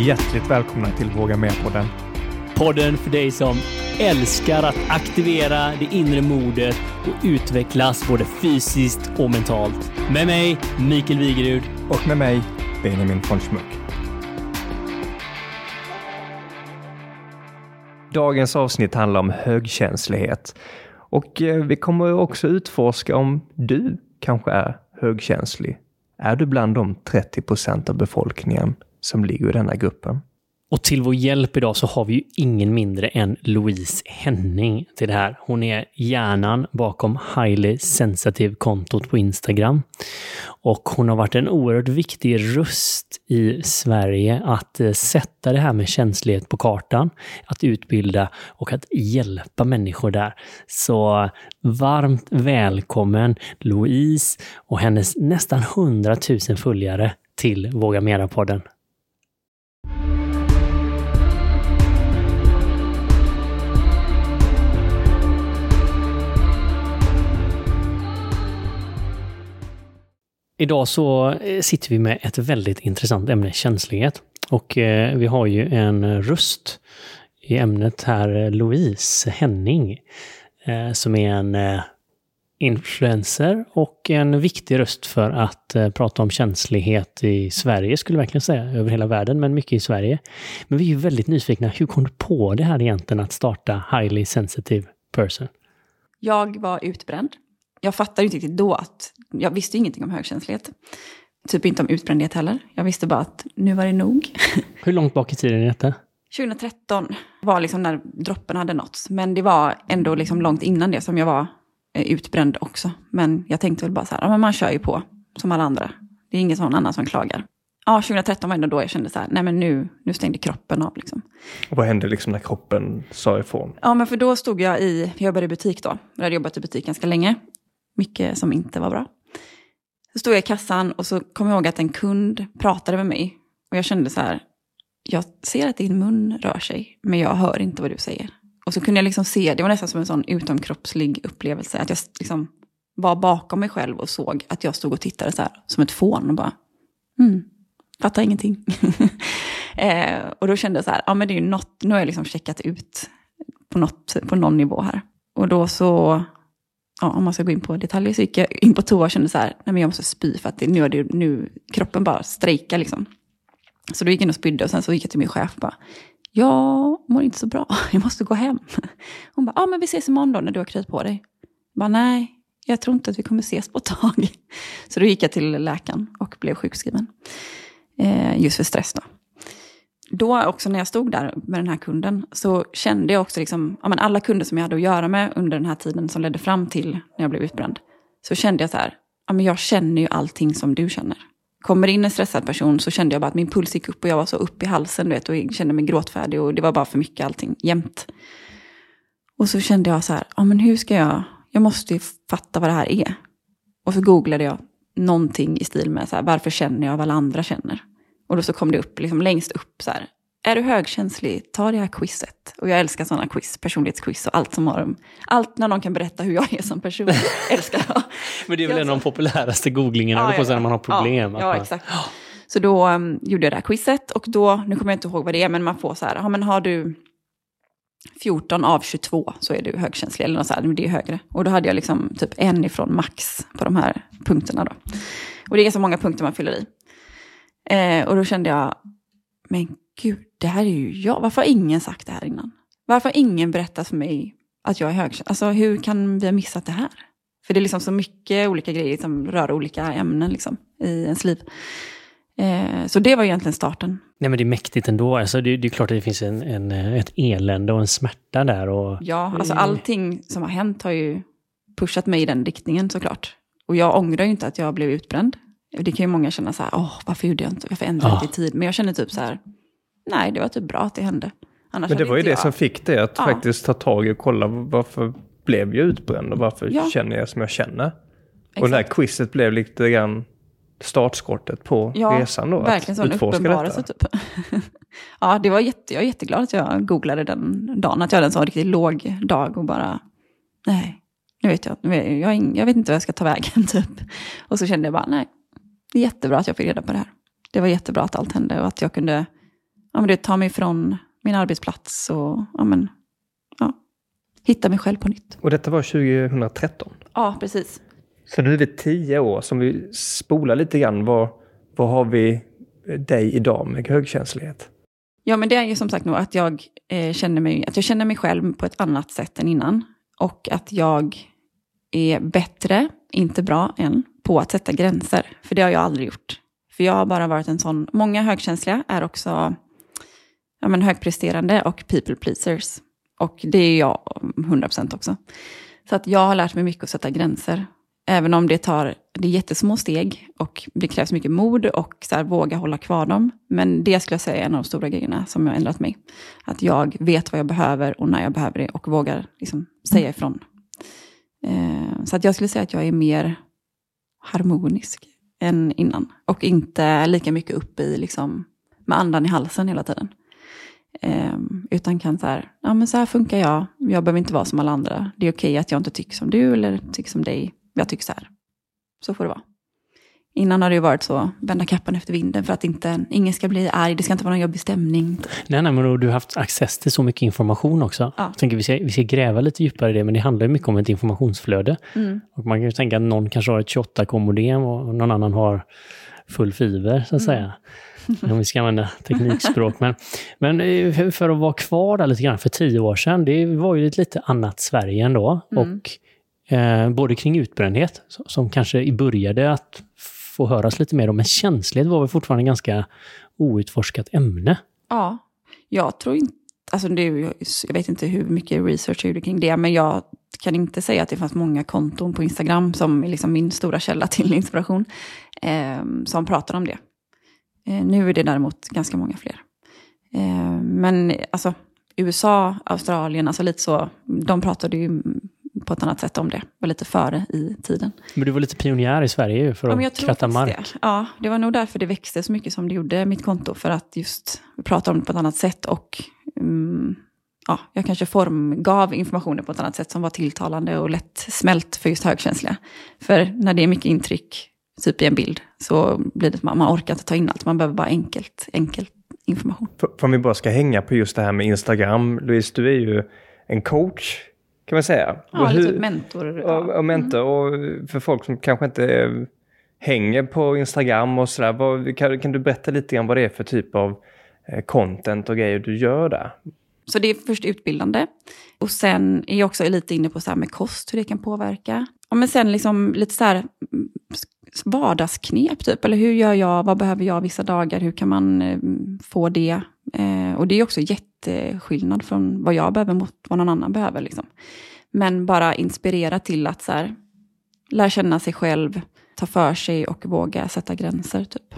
Hjärtligt välkomna till Våga Mer-podden. Podden för dig som älskar att aktivera det inre modet och utvecklas både fysiskt och mentalt. Med mig, Mikael Wigerud. Och med mig, Benjamin von Schmuck. Dagens avsnitt handlar om högkänslighet. Och eh, vi kommer också utforska om du kanske är högkänslig. Är du bland de 30 procent av befolkningen som ligger i denna gruppen? Och till vår hjälp idag så har vi ju ingen mindre än Louise Henning till det här. Hon är hjärnan bakom Highly Sensitive-kontot på Instagram. Och hon har varit en oerhört viktig röst i Sverige att eh, sätta det här med känslighet på kartan, att utbilda och att hjälpa människor där. Så eh, varmt välkommen Louise och hennes nästan 100 000 följare till Våga Mera-podden. Idag så eh, sitter vi med ett väldigt intressant ämne, känslighet. Och eh, vi har ju en röst i ämnet här, eh, Louise Henning, eh, som är en eh, influencer och en viktig röst för att prata om känslighet i Sverige, skulle jag verkligen säga, över hela världen, men mycket i Sverige. Men vi är ju väldigt nyfikna, hur kom du på det här egentligen, att starta Highly Sensitive Person? Jag var utbränd jag fattade inte riktigt då att, jag visste ingenting om högkänslighet. Typ inte om utbrändhet heller. Jag visste bara att nu var det nog. Hur långt bak i tiden är detta? 2013 var liksom när droppen hade nåtts. Men det var ändå liksom långt innan det som jag var eh, utbränd också. Men jag tänkte väl bara så här, ja, men man kör ju på som alla andra. Det är ingen sån annan som klagar. Ja, 2013 var ändå då jag kände så här, nej men nu, nu stängde kroppen av liksom. Och vad hände liksom när kroppen sa ifrån? Ja, men för då stod jag i, jag jobbade i butik då. Jag hade jobbat i butik ganska länge mycket som inte var bra. Så stod jag i kassan och så kom jag ihåg att en kund pratade med mig. Och jag kände så här, jag ser att din mun rör sig, men jag hör inte vad du säger. Och så kunde jag liksom se, det var nästan som en sån utomkroppslig upplevelse, att jag liksom var bakom mig själv och såg att jag stod och tittade så här, som ett fån och bara, mm, fattar ingenting. eh, och då kände jag så här, ja men det är ju något, nu har jag liksom checkat ut på, något, på någon nivå här. Och då så ja, om man ska gå in på detaljer, så gick jag in på toa och kände så här, nej men jag måste spy för att det, nu är det nu, kroppen bara strejkar liksom. Så då gick jag in och spydde och sen så gick jag till min chef och bara, jag mår inte så bra, jag måste gå hem. Hon bara, ja men vi ses imorgon då när du har krypt på dig. Jag bara, nej, jag tror inte att vi kommer ses på ett tag. Så då gick jag till läkaren och blev sjukskriven. Eh, just för stress då då också när jag stod där med den här kunden så kände jag också liksom, ja, men alla kunder som jag hade att göra med under den här tiden som ledde fram till när jag blev utbränd. Så kände jag så här, ja, men jag känner ju allting som du känner. Kommer in en stressad person så kände jag bara att min puls gick upp och jag var så upp i halsen du vet, och kände mig gråtfärdig och det var bara för mycket allting jämt. Och så kände jag så här, ja men hur ska jag, jag måste ju fatta vad det här är. Och så googlade jag någonting i stil med så här, varför känner jag vad alla andra känner. Och då så kom det upp liksom längst upp så här. Är du högkänslig, ta det här quizet. Och jag älskar sådana quiz, personlighetsquiz och allt som har Allt när någon kan berätta hur jag är som person, älskar jag. Men det är väl en av de populäraste googlingarna, ja, ja, när man har problem. Ja, ja exakt. Så då um, gjorde jag det här quizet och då, nu kommer jag inte ihåg vad det är, men man får så här, ja men har du 14 av 22 så är du högkänslig, eller något så här, det är högre. Och då hade jag liksom typ en ifrån max på de här punkterna då. Och det är så många punkter man fyller i. Eh, och då kände jag, men gud, det här är ju jag. Varför har ingen sagt det här innan? Varför har ingen berättat för mig att jag är högkänslig? Alltså hur kan vi ha missat det här? För det är liksom så mycket olika grejer som rör olika ämnen liksom, i ens liv. Eh, så det var egentligen starten. Nej men det är mäktigt ändå. Alltså, det, det är klart att det finns en, en, ett elände och en smärta där. Och... Ja, alltså allting som har hänt har ju pushat mig i den riktningen såklart. Och jag ångrar ju inte att jag blev utbränd. Det kan ju många känna så här, åh, varför gjorde jag inte, varför ändrade jag inte i tid? Men jag känner typ så här, nej, det var typ bra att det hände. Annars Men det var ju det jag... som fick dig att ja. faktiskt ta tag i och kolla varför blev jag utbränd och varför ja. känner jag som jag känner? Exakt. Och det här quizet blev lite grann startskottet på ja, resan då? verkligen sån uppenbarelse typ. ja, det var jätte, jag är jätteglad att jag googlade den dagen, att jag hade en sån riktigt låg dag och bara, nej, nu vet jag, jag, jag vet inte vad jag ska ta vägen typ. Och så kände jag bara, nej, det är jättebra att jag fick reda på det här. Det var jättebra att allt hände och att jag kunde ja, men det tar mig ifrån min arbetsplats och ja, men, ja, hitta mig själv på nytt. Och detta var 2013? Ja, precis. Så nu är det tio år som vi spolar lite grann. Vad, vad har vi dig idag med högkänslighet? Ja, men det är ju som sagt nog att jag, eh, känner mig, att jag känner mig själv på ett annat sätt än innan. Och att jag är bättre, inte bra än, på att sätta gränser. För det har jag aldrig gjort. För jag har bara varit en sån, många högkänsliga är också ja, men högpresterande och people pleasers. Och det är jag 100% också. Så att jag har lärt mig mycket att sätta gränser. Även om det tar det är jättesmå steg och det krävs mycket mod och så här, våga hålla kvar dem. Men det skulle jag säga är en av de stora grejerna som har ändrat mig. Att jag vet vad jag behöver och när jag behöver det och vågar liksom, säga ifrån. Eh, så att jag skulle säga att jag är mer harmonisk än innan. Och inte lika mycket upp i, liksom, med andan i halsen hela tiden. Um, utan kan så här, ja men så här funkar jag, jag behöver inte vara som alla andra. Det är okej okay att jag inte tycker som du eller tycker som dig, jag tycker så här. Så får det vara. Innan har det ju varit så, vända kappan efter vinden för att inte, ingen ska bli arg, det ska inte vara någon jobbig stämning. Nej, nej, men du har haft access till så mycket information också. Ja. Jag tänker vi ska, vi ska gräva lite djupare i det, men det handlar ju mycket om ett informationsflöde. Mm. Och man kan ju tänka att någon kanske har ett 28K-modem och någon annan har full fiber, så att mm. säga. Om vi ska använda teknikspråk. Men, men eh, för att vara kvar där lite grann, för tio år sedan, det var ju ett lite annat Sverige ändå. Mm. Och eh, både kring utbrändhet, som kanske började att få höras lite mer om, men känslighet var väl fortfarande ganska outforskat ämne? Ja, jag tror inte, alltså det, jag vet inte hur mycket research jag gjorde kring det, men jag kan inte säga att det fanns många konton på Instagram, som är liksom min stora källa till inspiration, eh, som pratar om det. Eh, nu är det däremot ganska många fler. Eh, men alltså, USA, Australien, alltså lite så, de pratade ju på ett annat sätt om det. Var lite före i tiden. Men du var lite pionjär i Sverige för att ja, kratta mark. Det. Ja, det var nog därför det växte så mycket som det gjorde, mitt konto. För att just prata om det på ett annat sätt och um, ja, jag kanske formgav informationen på ett annat sätt som var tilltalande och lätt smält för just högkänsliga. För när det är mycket intryck, typ i en bild, så blir det att man, man orkar inte ta in allt. Man behöver bara enkelt, enkelt information. För, för om vi bara ska hänga på just det här med Instagram. Louise, du är ju en coach kan man säga. Ja, eller typ mentor. Och, och mentor och för folk som kanske inte hänger på Instagram och sådär. Kan, kan du berätta lite grann vad det är för typ av eh, content och grejer du gör där? Så det är först utbildande. Och sen är jag också lite inne på så här med kost, hur det kan påverka. Ja, men sen liksom lite så här mm, vardagsknep typ. Eller hur gör jag, vad behöver jag vissa dagar, hur kan man eh, få det? Eh, och det är också jätteskillnad från vad jag behöver mot vad någon annan behöver. Liksom. Men bara inspirera till att så här, lära känna sig själv, ta för sig och våga sätta gränser typ.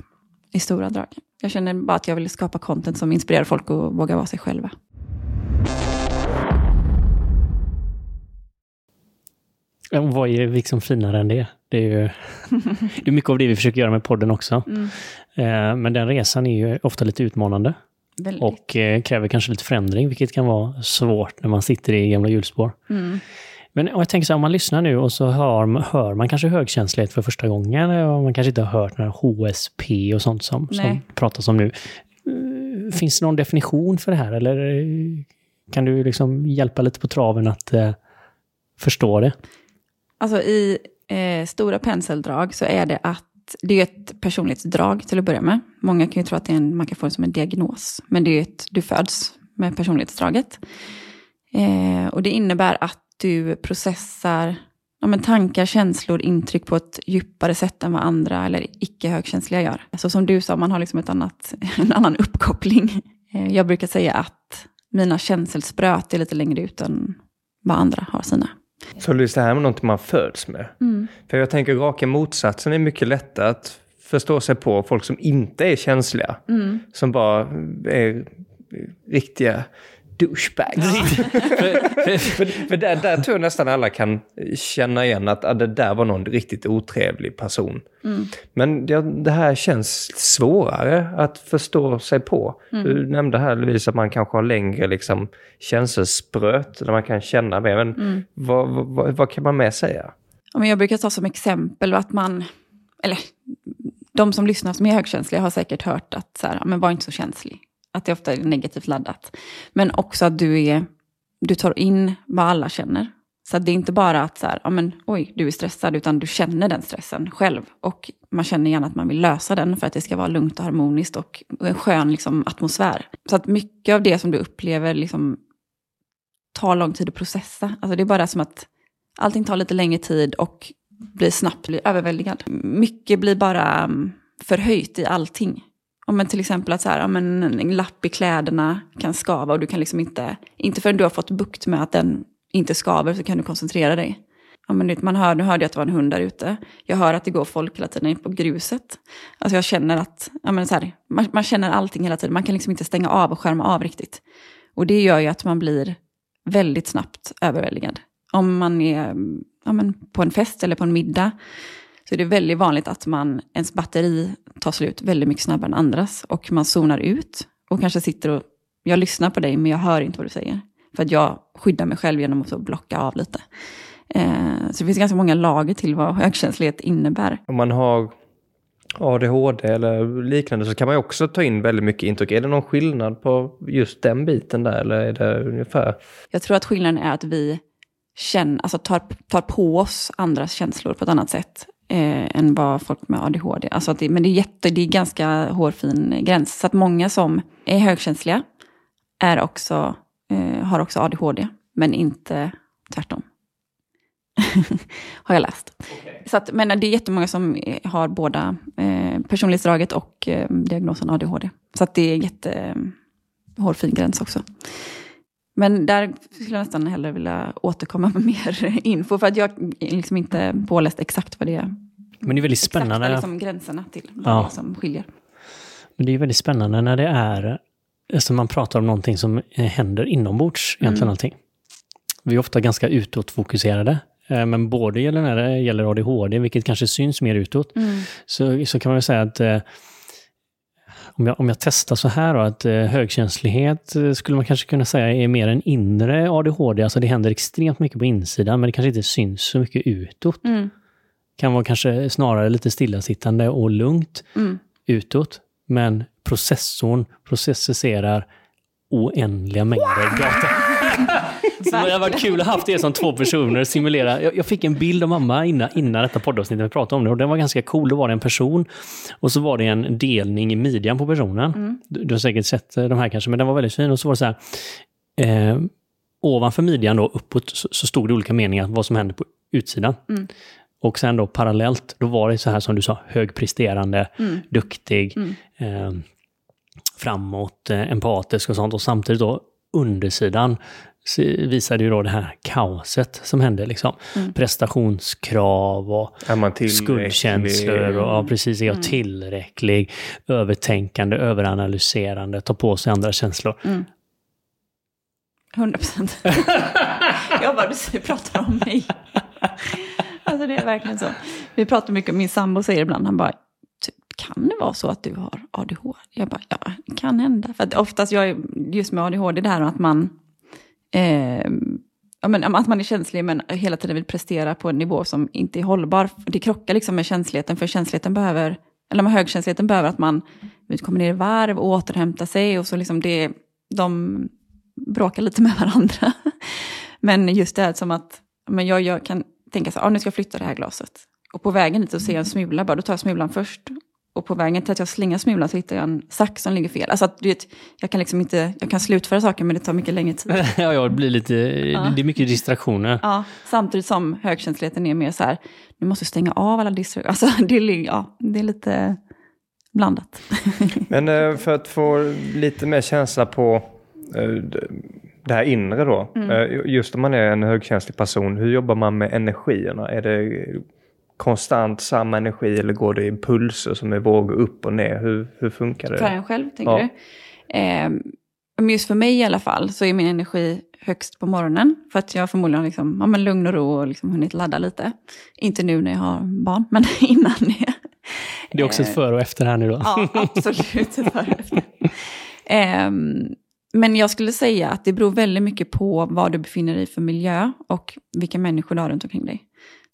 I stora drag. Jag känner bara att jag vill skapa content som inspirerar folk att våga vara sig själva. vad är liksom finare än det? Det är ju det är mycket av det vi försöker göra med podden också. Mm. Eh, men den resan är ju ofta lite utmanande. Väldigt. Och eh, kräver kanske lite förändring, vilket kan vara svårt när man sitter i gamla hjulspår. Mm. Men jag tänker så här, om man lyssnar nu och så hör, hör man kanske högkänslighet för första gången och man kanske inte har hört några HSP och sånt som, som pratas om nu. Eh, finns det någon definition för det här eller kan du liksom hjälpa lite på traven att eh, förstå det? Alltså i eh, stora penseldrag så är det att det är ett personlighetsdrag till att börja med. Många kan ju tro att det är en, man kan få det som en diagnos. Men det är ett, du föds med personlighetsdraget. Eh, och det innebär att du processar ja, men tankar, känslor, intryck på ett djupare sätt än vad andra eller icke högkänsliga gör. Så som du sa, man har liksom ett annat, en annan uppkoppling. Eh, jag brukar säga att mina känselspröt är lite längre ut än vad andra har sina. Så det här med något man föds med. Mm. För jag tänker raka motsatsen är mycket lättare att förstå sig på folk som inte är känsliga. Mm. Som bara är riktiga douchebags. för, för, för där, där tror jag nästan alla kan känna igen att ah, det där var någon riktigt otrevlig person. Mm. Men det, det, här känns svårare att förstå sig på. Mm. Du nämnde här Louise att man kanske har längre liksom, känselspröt där man kan känna mer. Men mm. vad, vad, vad, kan man mer säga? Jag brukar ta som exempel att man, eller de som lyssnar som är högkänsliga har säkert hört att så här, men var inte så känslig. Att det ofta är negativt laddat. Men också att du, är, du tar in vad alla känner. Så det är inte bara att så här, ja, men, oj, du är stressad, utan du känner den stressen själv. Och man känner gärna att man vill lösa den för att det ska vara lugnt och harmoniskt och en skön liksom, atmosfär. Så att mycket av det som du upplever liksom, tar lång tid att processa. Alltså det är bara som att allting tar lite längre tid och blir snabbt blir överväldigad. Mycket blir bara mm, förhöjt i allting. Om till exempel att så här, om en, en lapp i kläderna kan skava och du kan liksom inte, inte förrän du har fått bukt med att den inte skaver så kan du koncentrera dig. Ja, men man hör, nu hörde jag att det var en hund där ute. Jag hör att det går folk hela tiden på gruset. Alltså jag känner att, ja, men så här, man, man känner allting hela tiden. Man kan liksom inte stänga av och skärma av riktigt. Och det gör ju att man blir väldigt snabbt överväldigad. Om man är ja, men på en fest eller på en middag så är det väldigt vanligt att man, ens batteri tar slut väldigt mycket snabbare än andras. Och man zonar ut och kanske sitter och, jag lyssnar på dig men jag hör inte vad du säger. För att jag skyddar mig själv genom att blocka av lite. Eh, så det finns ganska många lager till vad högkänslighet innebär. Om man har ADHD eller liknande så kan man ju också ta in väldigt mycket intryck. Är det någon skillnad på just den biten där eller är det ungefär? Jag tror att skillnaden är att vi känner, alltså tar, tar på oss andras känslor på ett annat sätt eh, än vad folk med ADHD. Alltså det, men det är, jätte, det är ganska hårfin gräns. Så att många som är högkänsliga är också, eh, har också ADHD, men inte tvärtom. har jag läst. Okay. Så att, men det är jättemånga som har båda eh, personlighetsdraget och eh, diagnosen ADHD. Så att det är en jättehårfin eh, gräns också. Men där skulle jag nästan hellre vilja återkomma med mer info, för att jag är liksom inte påläst exakt vad det är. Men det är väldigt spännande. Exakt liksom gränserna till vad ja. det som skiljer. Men det är väldigt spännande när det är, alltså man pratar om någonting som händer inombords, egentligen mm. allting. Vi är ofta ganska utåtfokuserade. Eh, men både när det gäller ADHD, vilket kanske syns mer utåt, mm. så, så kan man väl säga att eh, om jag, om jag testar så här då, att eh, högkänslighet eh, skulle man kanske kunna säga är mer en inre ADHD. Alltså det händer extremt mycket på insidan, men det kanske inte syns så mycket utåt. Mm. Kan vara kanske snarare lite stillasittande och lugnt mm. utåt. Men processorn processerar oändliga mängder data. Så det har varit kul att ha haft er som två personer simulera. Jag, jag, fick en bild av mamma innan, innan detta poddavsnittet vi pratade om det och den var ganska cool. Då var det en person och så var det en delning i midjan på personen. Mm. Du, du, har säkert sett de här kanske, men den var väldigt fin. Och så var det så här, eh, ovanför midjan då uppåt så, så, stod det olika meningar vad som hände på utsidan. Mm. Och sen då parallellt, då var det så här som du sa, högpresterande, mm. duktig, mm. eh, framåt, eh, empatisk och sånt. Och samtidigt då undersidan visade ju då det här kaoset som hände. Liksom. Mm. Prestationskrav och skuldkänslor. Och, ja, precis, är jag mm. tillräcklig? Övertänkande, överanalyserande, ta på sig andra känslor. Mm. 100 procent. jag bara, du pratar om mig. alltså det är verkligen så. Vi pratar mycket, min sambo säger ibland, han bara, typ, kan det vara så att du har ADHD? Jag bara, ja, det kan hända. För att oftast, jag, just med ADHD, det här att man eh, ja, men, att man är känslig men hela tiden vill prestera på en nivå som inte är hållbar. Det krockar liksom med känsligheten, för känsligheten behöver, eller med högkänsligheten behöver att man kommer ner i varv och återhämtar sig och så liksom det, de bråkar lite med varandra. men just det här som att men jag, jag kan tänka så här, ah, nu ska jag flytta det här glaset. Och på vägen dit så ser jag en smula, bara, då tar jag smulan först och på vägen till att jag slänger smulan så hittar jag en sax som ligger fel. Alltså att, du vet, jag kan liksom inte, jag kan slutföra saker men det tar mycket längre tid. ja, ja, det blir lite, ja. det är mycket distraktioner. Ja, samtidigt som högkänsligheten är mer så här, du måste stänga av alla distraktioner. Alltså det är, ja, det är lite blandat. men eh, för att få lite mer känsla på eh, det här inre då. Mm. Eh, just om man är en högkänslig person, hur jobbar man med energierna? Är det konstant samma energi eller går det i pulser som är vågor upp och ner? Hur, hur funkar det? För en själv, tänker ja. du? Eh, just för mig i alla fall så är min energi högst på morgonen. För att jag förmodligen har liksom, ja, men lugn och ro och liksom hunnit ladda lite. Inte nu när jag har barn, men innan det. Det är också ett före och efter här nu då. Ja, absolut. Ett före och efter. Eh, men jag skulle säga att det beror väldigt mycket på var du befinner dig i för miljö och vilka människor du har runt omkring dig.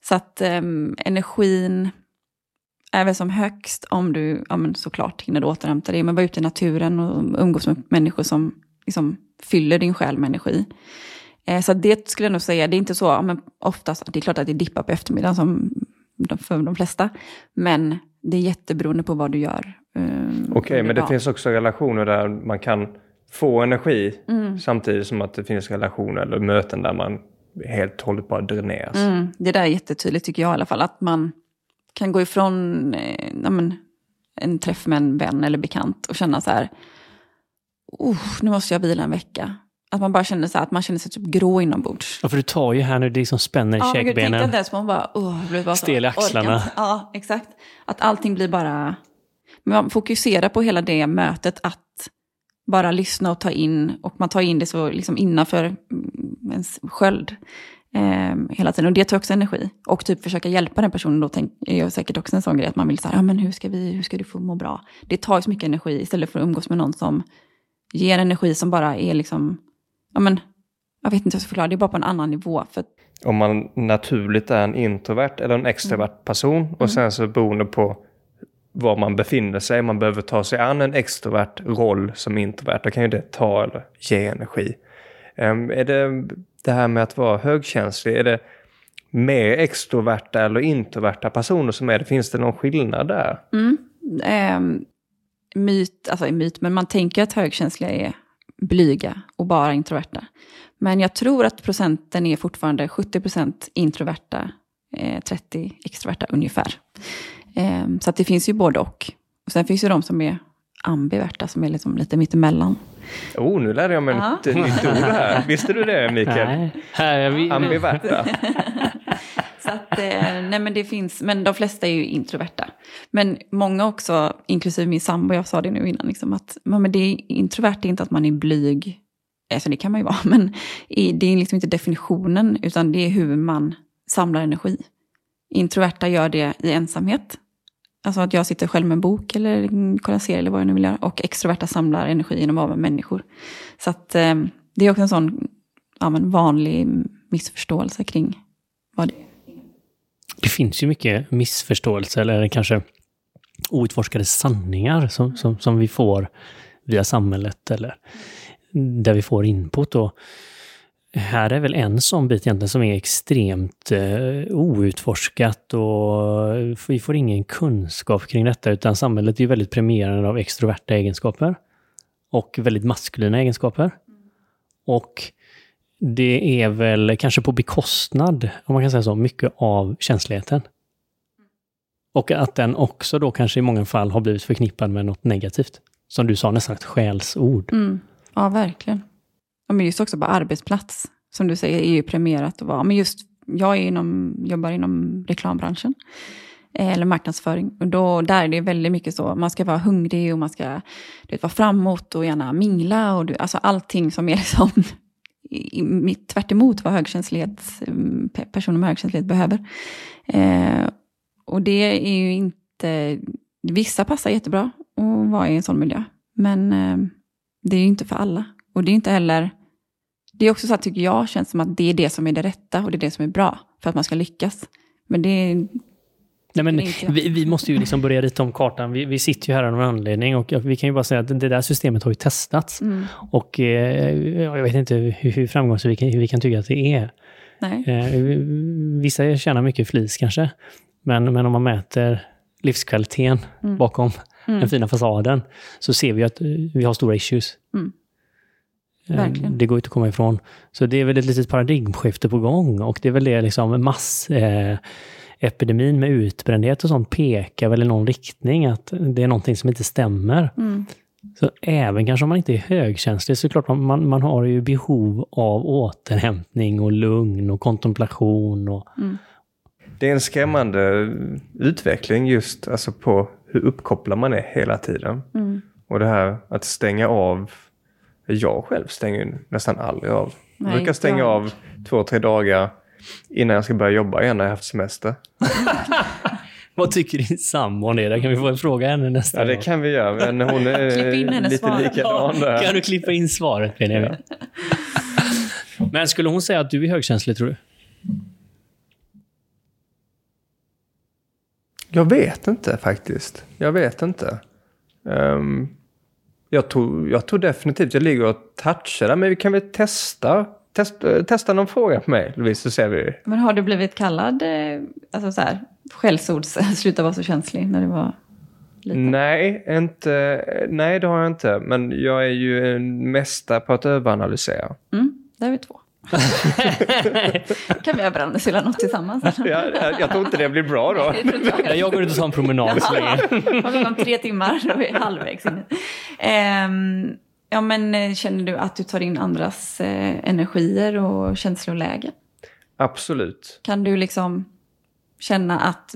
Så att um, energin, är väl som högst om du ja, men såklart hinner återhämta dig, men vara ute i naturen och umgås med människor som liksom fyller din själ med energi. Eh, så det skulle jag nog säga, det är inte så, ja, men oftast, det är klart att det dippar på eftermiddagen som de, för de flesta, men det är jätteberoende på vad du gör. eh, Okej, under men det finns också relationer där man kan få energi samtidigt som att det finns relationer eller möten där man helt och hållet bara dräneras. Mm, det där är jättetydligt tycker jag i alla fall. Att man kan gå ifrån eh, ja, men, en träff med en vän eller bekant och känna så här, oh, nu måste jag vila en vecka. Att man bara känner så här, att man känner sig typ grå inombords. Ja, för du tar ju här nu, det liksom spänner i Ja, men gud, tänkte käkbenen. inte ens på man bara, oh, blir bara Stel i axlarna. inte. Ja, exakt. Att allting blir bara, men man fokuserar på hela det mötet att bara lyssna och ta in, och man tar in det så liksom innanför mm, ens sköld eh, hela tiden. Och det tar också energi. Och typ försöka hjälpa den personen då tänk, är säkert också en sån grej att man vill säga, ja men hur ska, vi, hur ska du få må bra? Det tar så mycket energi istället för att umgås med någon som ger energi som bara är liksom, ja men, jag vet inte hur jag ska förklara, det är bara på en annan nivå. För Om man naturligt är en introvert eller en extrovert person och sen så beroende på var man befinner sig, man behöver ta sig an en extrovert roll som introvert, då kan ju det ta eller ge energi. Är det det här med att vara högkänslig, är det mer extroverta eller introverta personer som är det? Finns det någon skillnad där? Ehm, myt, alltså myt, men man tänker att högkänsliga är blyga och bara introverta. Men jag tror att procenten är fortfarande 70% introverta, eh, 30 extroverta ungefär. Eh, så att det finns ju både och. Och sen finns ju de som är ambiverta, som är liksom lite mittemellan. Oh, nu lärde jag mig Ja. ett nytt ord här. Visste du det, Mikael? Nej. Ambiverta. Så att, eh, nej men det finns, men de flesta är ju introverta. Men många också, inklusive min sambo, jag sa det nu innan, liksom, att men det är introvert är inte att man är blyg, alltså det kan man ju vara, men det är liksom inte definitionen, utan det är hur man samlar energi. Introverta gör det i ensamhet, alltså att jag sitter själv med en bok eller kollar serie eller vad jag nu vill göra, och extroverta samlar energi genom att vara med människor. Så att eh, det är också en sån ja, men vanlig missförståelse kring vad det är. Det finns ju mycket missförståelse eller kanske outforskade sanningar som, som, som vi får via samhället eller där vi får input. Och här är väl en sån bit egentligen som är extremt eh, outforskat och vi får ingen kunskap kring detta utan samhället är ju väldigt premierande av extroverta egenskaper och väldigt maskulina egenskaper. Och det är väl kanske på bekostnad, om man kan säga så, mycket av känsligheten. Och att den också då kanske i många fall har blivit förknippad med något negativt. Som du sa, nästan ett skällsord. Mm. Ja, verkligen. Ja, men just också på arbetsplats, som du säger, är ju premierat att vara. Men just, jag är inom, jobbar inom reklambranschen, eh, eller marknadsföring. Och då, där är det väldigt mycket så, man ska vara hungrig och man ska du vet, vara framåt och gärna mingla. Och du, alltså allting som är liksom i- i- tvärt emot vad högkänslighet, personer med högkänslighet behöver. Eh, och det är ju inte, vissa passar jättebra att vara i en sån miljö. Men eh, det är ju inte för alla. Och det är inte heller... Det är också så att tycker jag känns som att det är det som är det rätta och det är det som är bra för att man ska lyckas. Men det är... Nej, men vi, vi måste ju liksom börja rita om kartan. Vi, vi sitter ju här av någon anledning och vi kan ju bara säga att det där systemet har ju testats. Mm, Och eh, jag vet inte hur, hur framgångsrikt vi, vi kan tycka att det är. Eh, vissa tjänar mycket flis kanske. Men, men om man mäter livskvaliteten Mm. bakom Mm. den fina fasaden så ser vi att eh, vi har stora issues. Mm. Eh, Verkligen. Det går inte att komma ifrån. Så det är väl ett litet paradigmskifte på gång och det är väl det liksom mass... Eh, epidemin med utbrändhet och sånt pekar väl i någon riktning att det är någonting som inte stämmer. Mm. Så även kanske om man inte är högkänslig så är det klart man, man, man har ju behov av återhämtning och lugn och kontemplation. Och, Det är en skrämmande utveckling just alltså på hur uppkopplad man är hela tiden. Mm. Och det här att stänga av. Jag själv stänger nästan aldrig av. Jag Nej, brukar stänga jag- av två, tre dagar innan jag ska börja jobba igen när jag haft semester. Vad tycker din sambo om det? Där kan vi få en fråga henne nästa Ja, det gång. kan vi göra, men hon är Klipp in hennes lite svar. likadan Kan där. du klippa in svaret, Benjamin? Men skulle hon säga att du är högkänslig, tror du? Jag vet inte faktiskt. Jag vet inte. Um, jag, tror, jag tror definitivt jag ligger och touchar där, men vi kan väl testa. Test, eh, testa någon fråga på mig, Louise, så ser vi. Men har du blivit kallad, eh, alltså så här, skällsords, sluta vara så känslig när du var liten? Nej, inte, nej, det har jag inte. Men jag är ju en mästare på att överanalysera. Mm, där är vi två. kan vi överanalysera något tillsammans? ja, jag, jag tror inte det blir bra då. Nej, jag går ut och tar en promenad så länge. Vi om tre timmar, då är vi halvvägs in. Um, ja, men eh, känner du att du tar in andras eh, energier och känsloläge? Absolut. Kan du liksom känna att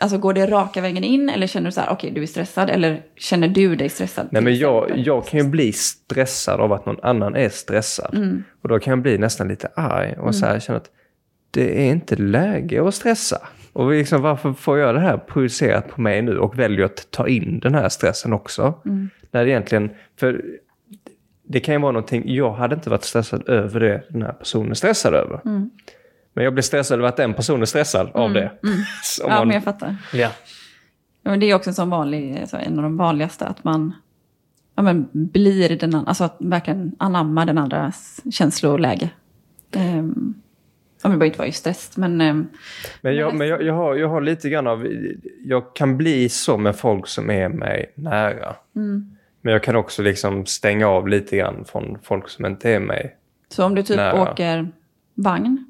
Alltså går det raka vägen in eller känner du så här, okej okay, du är stressad eller känner du dig stressad? Nej men jag, jag kan ju bli stressad av att någon annan är stressad. Mm. Och då kan jag bli nästan lite arg och mm. så här, känna att det är inte läge att stressa. Och liksom, varför får jag det här projicerat på mig nu och väljer att ta in den här stressen också? Mm. När det egentligen, för det kan ju vara någonting, jag hade inte varit stressad över det den här personen är stressad över. Mm. Men jag blir stressad över att en person är stressad av mm, det. Mm. ja, man... men jag fattar. Ja. ja det är också en sån vanlig, en av de vanligaste, att man ja, men blir den alltså att verkligen anamma den andras känsloläge. Um, ja, det behöver inte vara just stress, men... Um, men jag, men jag, jag, har, jag har lite grann av... Jag kan bli så med folk som är mig nära. Mm. Men jag kan också liksom stänga av lite grann från folk som inte är mig Så om du typ nära. åker vagn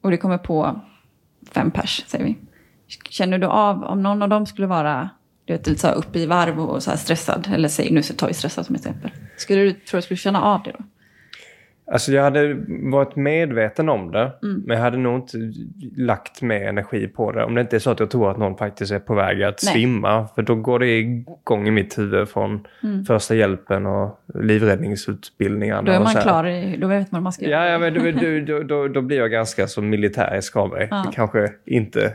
och det kommer på fem pers, säger vi. Känner du av om någon av dem skulle vara du vet, lite så uppe i varv och så stressad, eller säg, nu tar vi stressad som exempel. Skulle du, tror du skulle känna av det då? Alltså jag hade varit medveten om det, mm. men jag hade nog inte lagt mer energi på det. Om det inte är så att jag tror att någon faktiskt är på väg att Nej. svimma. För då går det igång i mitt huvud från mm. första hjälpen och livräddningsutbildningarna. Då är man klar, då vet man vad man ska göra. Ja, ja men då, då, då, då, blir jag ganska så militärisk av mig. Ja. Kanske inte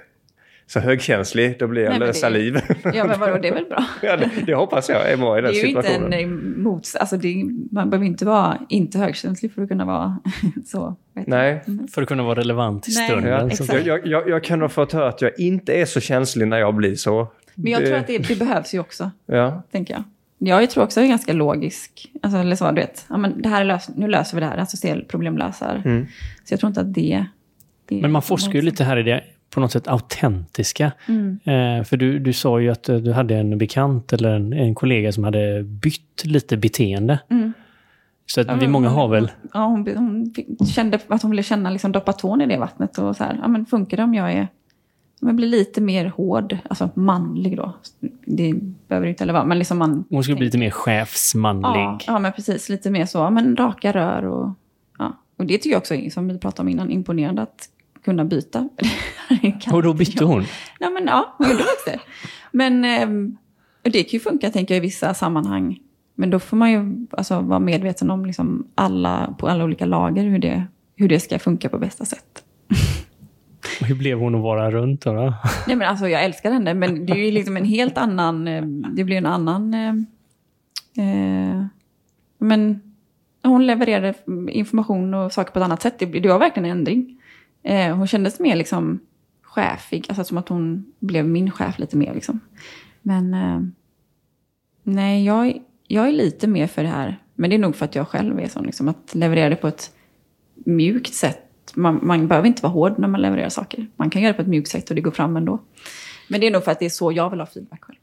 så högkänslig, då blir jag Nej, saliv. Ja, men vadå, det är väl bra? ja, det, det, hoppas jag är bra i den situationen. Det är ju inte en mots... Alltså det, man behöver inte vara inte högkänslig för att kunna vara så. Nej. Mm. För att kunna vara relevant i stunden. Ja, jag, jag, jag kan ha fått höra att jag inte är så känslig när jag blir så. Men jag det... tror att det, det, behövs ju också, ja. tänker jag. Jag tror också att jag är ganska logisk. Alltså, eller så, du vet, ja, men det här lös, nu löser vi det här, alltså problemlösare. Mm. Så jag tror inte att det... det men man forskar ju lite här i det på något sätt autentiska. Mm. Eh, för du, du sa ju att eh, du hade en bekant eller en, en kollega som hade bytt lite beteende. Mm. Så att ja, vi många har väl... Ja, hon, hon, kände att hon ville känna, liksom doppa tån i det vattnet. Och så här, ja, men funkar det om jag är... Om jag blir lite mer hård, alltså manlig då. Det behöver det inte heller vara, men liksom man... Hon skulle bli lite mer chefsmanlig. Ja, ja, men precis. Lite mer så. Men raka rör och... Ja. Och det tycker jag också som vi pratade om innan, imponerande att kunna byta. och då bytte hon? Ja, men, ja hon gjorde faktiskt det. Men eh, det kan ju funka, tänker jag, i vissa sammanhang. Men då får man ju alltså, vara medveten om liksom alla, på alla olika lager hur det, hur det ska funka på bästa sätt. hur blev hon att vara runt då? då? Nej, men alltså, jag älskar henne, men det är ju liksom en helt annan... Eh, det blir en annan... Eh, eh, men hon levererade information och saker på ett annat sätt. Det, det var verkligen en ändring. Eh, hon kändes mer liksom chefig, alltså som att hon blev min chef lite mer. Liksom. Men eh, nej, jag, jag är lite mer för det här. Men det är nog för att jag själv är sån, liksom, att leverera det på ett mjukt sätt. Man, man behöver inte vara hård när man levererar saker. Man kan göra det på ett mjukt sätt och det går fram ändå. Men det är nog för att det är så jag vill ha feedback själv.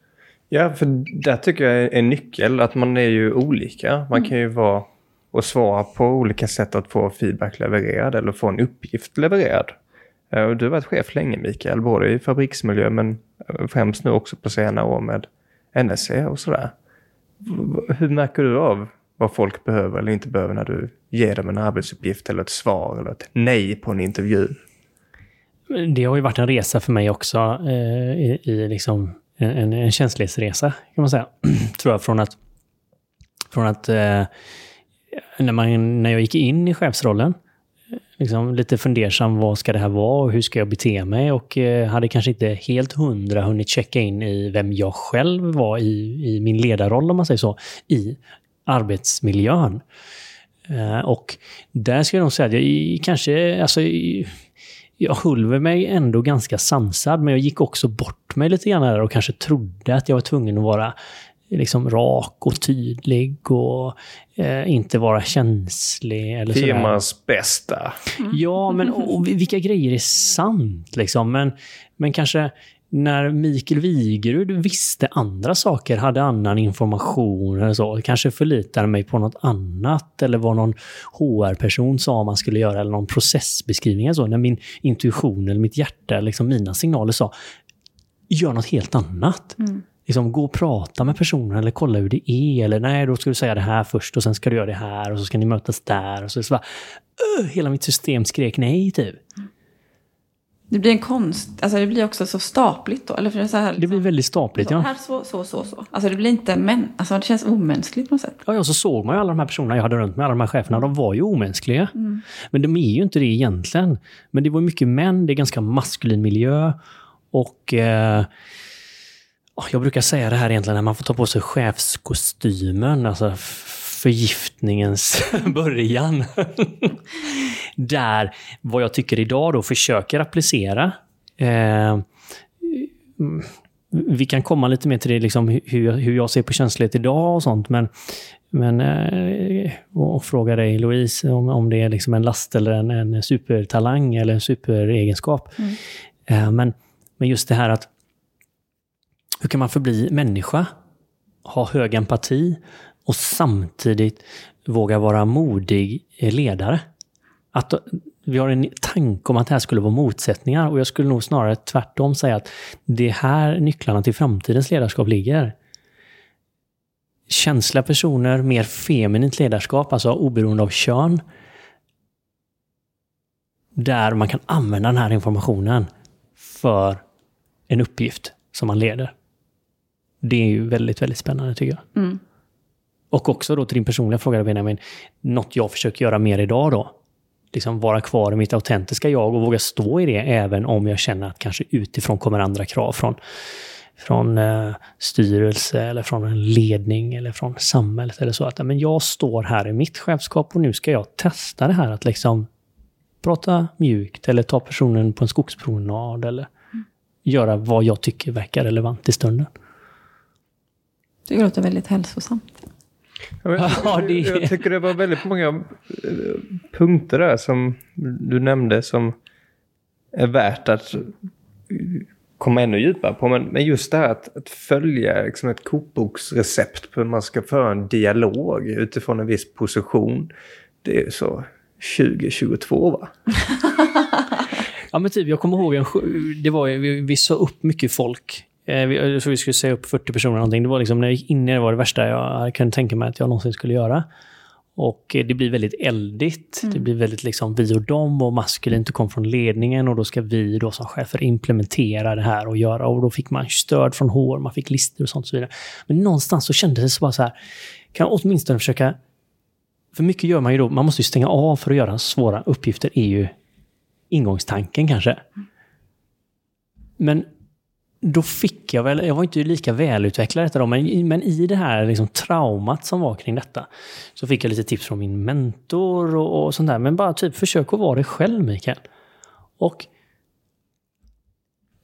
Ja, för det tycker jag är en nyckel, att man är ju olika. Man mm. kan ju vara och svara på olika sätt att få feedback levererad eller få en uppgift levererad. Eh, och du har varit chef länge Mikael, både i fabriksmiljö men eh, främst nu också på senare år med NSC och sådär. Hur märker du av vad folk behöver eller inte behöver när du ger dem en arbetsuppgift eller ett svar eller ett nej på en intervju? Det har ju varit en resa för mig också, eh, i, i liksom en, en känslighetsresa kan man säga. Tror jag, från att, från att eh, när, man, när jag gick in i chefsrollen, eh, liksom lite fundersam, vad ska det här vara och hur ska jag bete mig? Och eh, hade kanske inte helt hundra hunnit checka in i vem jag själv var i, i min ledarroll, om man säger så, i arbetsmiljön. Eh, och där skulle jag nog säga att jag kanske, alltså, jag höll mig ändå ganska sansad, men jag gick också bort mig lite grann där och kanske trodde att jag var tvungen att vara liksom rak och tydlig och eh, inte vara känslig. Eller Firmans bästa. Ja, men och, och vilka grejer är sant liksom? Men, men kanske när Mikael Wigerud visste andra saker, hade annan information eller så, kanske förlitade mig på något annat eller vad någon HR-person sa man skulle göra eller någon processbeskrivning eller så, när min intuition eller mitt hjärta, liksom mina signaler sa gör något helt annat. Mm. Liksom, gå och prata med personen eller kolla hur det är. Eller nej, då ska du säga det här först och sen ska du göra det här och så ska ni mötas där. Och så, så bara, "Ugh!" hela mitt system skrek nej, typ. Det blir en konst, alltså det blir också så stapligt då. Eller för det, är så här, Det blir väldigt stapligt, så, ja. Här så, så, så, så. Alltså det blir inte, men, alltså det känns omänskligt på något sätt. Ja, ja, så såg man ju alla de här personerna jag hade runt mig, alla de här cheferna, de var ju omänskliga. Men de är ju inte det egentligen. Men det var mycket män, det är ganska maskulin miljö. Och eh, jag brukar säga det här egentligen när man får ta på sig chefskostymen, alltså förgiftningens början. Där, vad jag tycker idag då, försöker applicera. Eh, vi kan komma lite mer till det, liksom, hur, hur jag ser på känslighet idag och sånt. Men, men eh, och fråga dig Louise om, om det är liksom en last eller en, en supertalang eller en superegenskap. Eh, men, men just det här att hur kan man förbli människa? Ha hög empati och samtidigt våga vara modig ledare. Att vi har en tanke om att det här skulle vara motsättningar och jag skulle nog snarare tvärtom säga att det är här nycklarna till framtidens ledarskap ligger. Känsliga personer, mer feminint ledarskap, alltså oberoende av kön. Där man kan använda den här informationen för en uppgift som man leder. Det är ju väldigt, väldigt spännande tycker jag. Mm. Och också då till din personliga fråga Benjamin, något jag försöker göra mer idag då. Liksom vara kvar i mitt autentiska jag och våga stå i det även om jag känner att kanske utifrån kommer andra krav från, från eh, styrelse eller från en ledning eller från samhället eller så. Att men jag står här i mitt chefskap och nu ska jag testa det här att liksom prata mjukt eller ta personen på en skogspromenad eller göra vad jag tycker verkar relevant i stunden. Det låter väldigt hälsosamt. Ja, men Ja, det- Jag tycker det var väldigt många eh, punkter där som du nämnde som är värt att komma ännu djupare på. Men, men just det här att, att följa liksom ett kokboksrecept på hur man ska föra en dialog utifrån en viss position. Det är så 2022 va? Ja men typ, jag kommer ihåg, en, det var, ju- vi, vi sa upp mycket folk. Eh, vi, tror vi skulle säga upp 40 personer någonting. Det var liksom, när jag gick in i det var det värsta jag kunde tänka mig att jag någonsin skulle göra. Och eh, det blir väldigt eldigt. Det blir väldigt liksom vi och dem och maskulint och kom från ledningen och då ska vi då som chefer implementera det här och göra. Och då fick man stöd från HR, man fick listor och sånt och så vidare. Men någonstans så kändes det så bara så här, kan jag åtminstone försöka för mycket gör man ju då, man måste ju stänga av för att göra svåra uppgifter, är ju ingångstanken kanske. Men då fick jag väl, jag var inte lika välutvecklad detta då, men, i- men i det här liksom traumat som var kring detta så fick jag lite tips från min mentor och, och sånt där. Men bara typ försök att vara dig själv Mikael. Och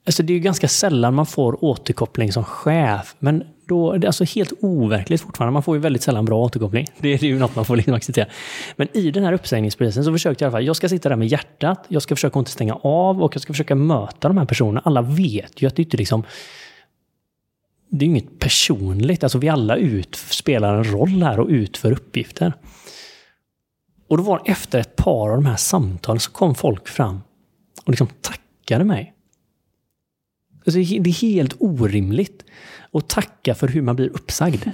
Alltså det är ju ganska sällan man får återkoppling som chef, men då, det är alltså helt overkligt fortfarande. Man får ju väldigt sällan bra återkoppling. Det är ju något man får liksom acceptera. Men i den här uppsägningsprocessen så försökte jag i alla fall, jag ska sitta där med hjärtat, jag ska försöka inte stänga av och jag ska försöka möta de här personerna. Alla vet ju att det inte liksom det är ju inget personligt. Alltså vi alla ut, spelar en roll här och utför uppgifter. Och då var det efter ett par av de här samtalen så kom folk fram och liksom tackade mig. Alltså, det är helt orimligt att tacka för hur man blir uppsagd.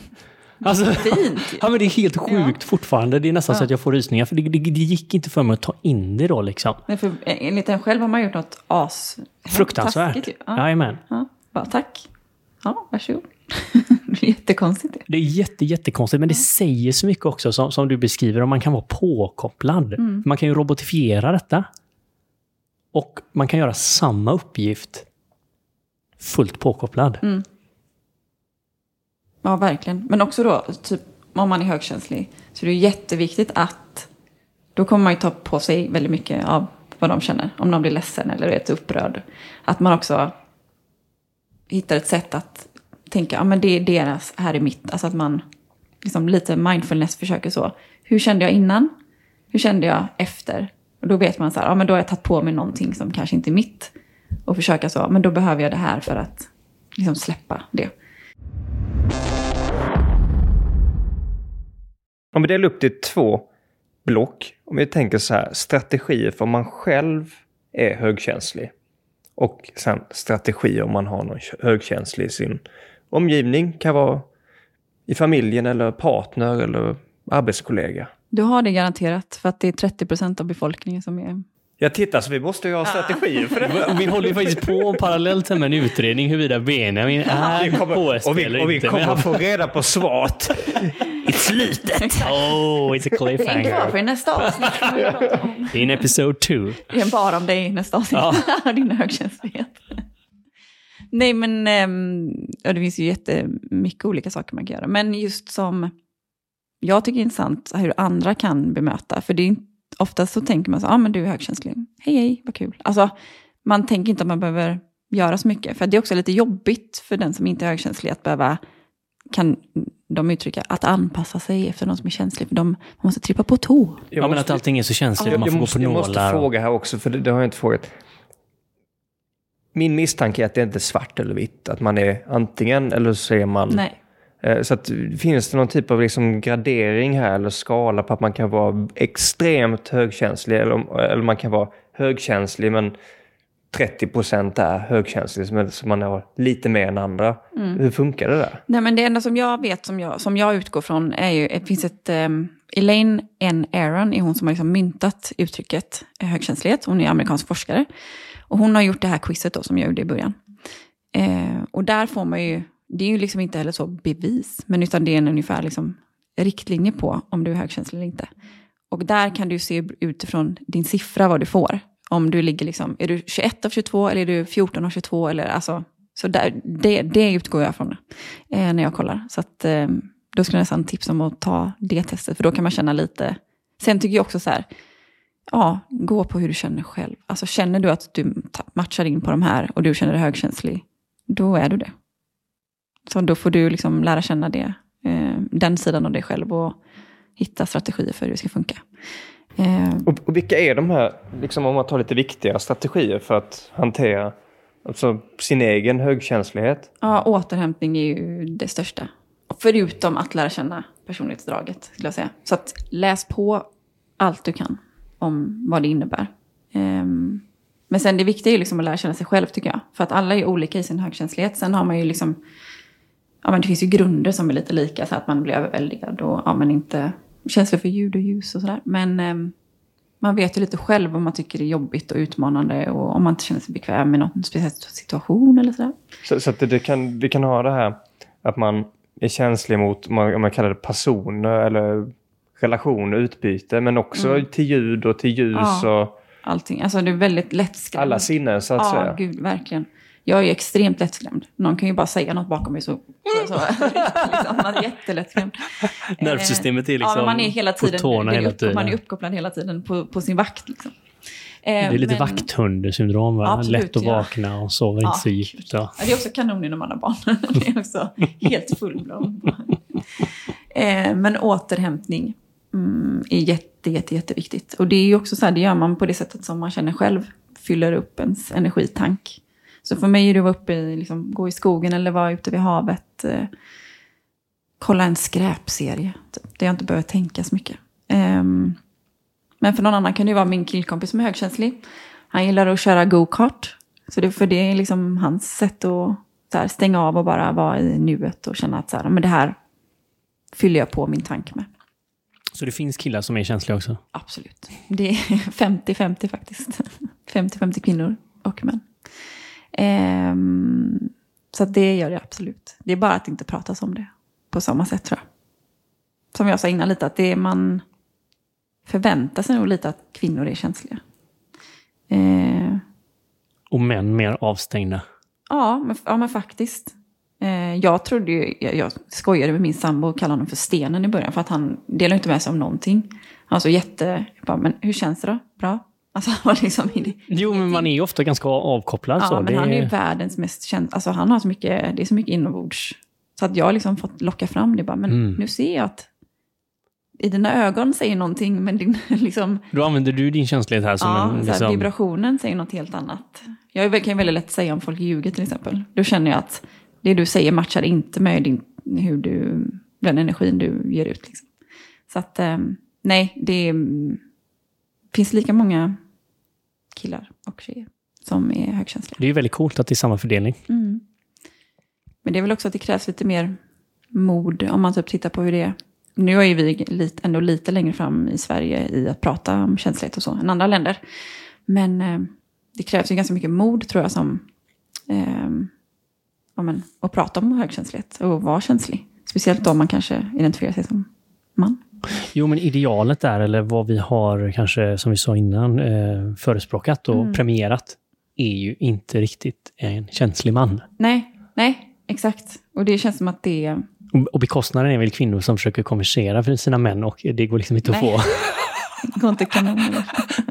Alltså, Fint. ja, men det är helt sjukt fortfarande. Det är nästan så Ja. att jag får rysningar. För det, det, det gick inte för mig att ta in det då liksom. Men för, enligt en själv har man gjort något as... Fruktansvärt. taskigt ju. Ja. Jajamän. Ja, bara, tack. Ja, varsågod. det är jättekonstigt. det. Är jätte, jättekonstigt, men det säger så mycket också som, som du beskriver, om man kan vara påkopplad. Man kan ju robotifiera detta. Och man kan göra samma uppgift fullt påkopplad. Mm. Ja, verkligen. Men också då, typ, om man är högkänslig, så är det jätteviktigt att då kommer man ju ta på sig väldigt mycket av vad de känner. Om de blir ledsen eller är upprörd. Att man också hittar ett sätt att tänka, ja men det är deras, här är mitt. Alltså att man liksom lite mindfulness försöker så. Hur kände jag innan? Hur kände jag efter? Och då vet man så här, ja men då har jag tagit på mig någonting som kanske inte är mitt. Och försöka så, men då behöver jag det här för att liksom släppa det. Om vi delar upp det i två block. Om vi tänker så här, strategier för om man själv är högkänslig. Och sen strategier om man har någon högkänslig i sin omgivning. Kan vara i familjen eller partner eller arbetskollega. Du har det garanterat, för att det är 30 procent av befolkningen som är jag tittar så vi måste ju ha strategier för det. Vi håller ju faktiskt på parallellt med en utredning huruvida Benjamin är vi, eller och vi inte. kommer få reda på svaret i slutet. Oh, it's a cliffhanger. för nästa avsnitt. In episode two. Det är bara om dig nästa avsnitt. Din högkänslighet. Nej men, ehm, ja, det finns ju jättemycket olika saker man kan göra. Men just som jag tycker är intressant hur andra kan bemöta. För det är inte, oftast så tänker man så, ja ah, men du är högkänslig. Hej hej, vad kul. Alltså, man tänker inte att man behöver göra så mycket. För det är också lite jobbigt för den som inte är högkänslig att behöva, kan de uttrycka, att anpassa sig efter de som är känslig. För de man måste trippa på tå. Ja, men att allting är så känsligt. jag, Man jag, får gå måste, på jag måste nålar. fråga här också, för det, det har jag inte frågat. Min misstanke är att det inte är svart eller vitt. Att man är antingen eller så är man... Nej. Eh, Så att, finns det någon typ av liksom gradering här eller skala på att man kan vara extremt högkänslig eller, eller man kan vara högkänslig men 30 procent är högkänslig så man- har lite mer än andra. Hur funkar det där? Nej, men det enda som jag vet, som jag, som jag utgår från, är ju, det finns ett, um, Elaine N. Aron är hon som har liksom myntat uttrycket eh, högkänslighet. Hon är amerikansk forskare. Och hon har gjort det här quizet då, som jag gjorde i början. Eh, och där får man ju, det är ju liksom inte heller så bevis, men utan det är en ungefär liksom riktlinje på om du är högkänslig eller inte. Och där kan du se utifrån din siffra vad du får. Om du ligger liksom, är du 21 av 22 eller är du 14 av 22 eller alltså, så där, det, det utgår jag från eh, när jag kollar. Så att, eh, då skulle jag nästan tipsa om att ta det testet, för då kan man känna lite... Sen tycker jag också så här, ja, gå på hur du känner själv. Alltså känner du att du matchar in på de här och du känner dig högkänslig, då är du det. Så då får du liksom lära känna det, eh, den sidan av dig själv och hitta strategier för hur det ska funka. Eh, Och, och vilka är de här, liksom om man tar lite viktiga strategier för att hantera alltså, sin egen högkänslighet? Ja, återhämtning är ju det största. Förutom att lära känna personlighetsdraget, skulle jag säga. Så att läs på allt du kan om vad det innebär. Ehm, men sen det viktiga är ju liksom att lära känna sig själv, tycker jag. För att alla är olika i sin högkänslighet. Sen har man ju liksom... Ja, men det finns ju grunder som är lite lika, så att man blir överväldigad och ja, men inte känslig för ljud och ljus och sådär. Men ehm, man vet ju lite själv om man tycker det är jobbigt och utmanande och om man inte känner sig bekväm med någon speciell situation eller sådär. Så, så det, det kan, vi kan ha det här att man är känslig mot, om man, kallar det personer eller relationer, utbyte, men också till ljud och till ljus Ja. och Allting. Alltså det är väldigt lättskrämd. alla sinnen så att Ja, säga. gud, verkligen. Jag är ju extremt lättskrämd. Någon kan ju bara säga något bakom mig så... så liksom, man är jättelättskrämd. Nervsystemet är ja, liksom men man är hela på tiden, tårna det är hela tiden. Man är uppkopplad hela tiden på, på sin vakt. Liksom. Eh, Det är lite men- vakthundsyndrom, va? Absolut, Lätt att ja. vakna och sover Ja, inte så djupt. Ja. Ja, det är också kanon när man har barn. det är också helt fullblom. eh, men återhämtning mm, är jätte, jätte, jätteviktigt. Och det är ju också så här, det gör man på det sättet som man känner själv. Fyller upp ens energitank. Så för mig är det att vara uppe i, liksom, gå i skogen eller vara ute vid havet. Eh, kolla en skräpserie. Typ, där jag inte behöver tänka så mycket. Ehm, men för någon annan kan det ju vara min killkompis som är högkänslig. Han gillar att köra go-kart. Så det, för det är liksom hans sätt att här, stänga av och bara vara i nuet och känna att så här, men det här fyller jag på min tank med. Så det finns killar som är känsliga också? Absolut. Det är 50-50 faktiskt. 50-50 kvinnor och män. Ehm, så det gör det absolut. Det är bara att det inte pratas om det på samma sätt tror jag. Som jag sa innan lite, att det är man förväntar sig nog lite att kvinnor är känsliga. Eh, Och män mer avstängda? Ja, men, ja, men faktiskt. Eh, jag trodde ju, jag, jag skojade med min sambo och kallade honom för stenen i början. För att han delade inte med sig om någonting. Han var så jätte, jag bara, men hur känns det då? Bra? Alltså liksom... Jo, men man är ju ofta ganska avkopplad. Ja, så. men Det han är ju är- världens mest känd. Alltså han har så mycket, det är så mycket inombords. Så att jag har liksom fått locka fram det bara, men Mm. nu ser jag att i dina ögon säger någonting, men din, liksom, Då använder du din känslighet här som ja, en... så här, Liksom, vibrationen säger något helt annat. Jag är kan ju väldigt lätt säga om folk ljuger till exempel. Då känner jag att det du säger matchar inte med din, hur du, den energin du ger ut. Liksom. Så att, eh, nej, det mm, finns lika många killar och tjejer som är högkänsliga. det är ju väldigt coolt att det är samma fördelning. Mm. Men det är väl också att det krävs lite mer mod om man typ tittar på hur det är. Nu är ju vi lite, ändå lite längre fram i Sverige i att prata om känslighet och så än andra länder. Men eh, det krävs ju ganska mycket mod tror jag som eh, ja, men, att prata om högkänslighet och vara känslig. Speciellt om man kanske identifierar sig som man. Jo, men idealet där, eller vad vi har kanske, som vi sa innan, eh, förespråkat och Mm. premierat, är ju inte riktigt en känslig man. Nej, nej, exakt. Och det känns som att det... Och- Och bekostnaden är väl kvinnor som försöker konversera för sina män och det går liksom inte att Nej. få. går inte kanon.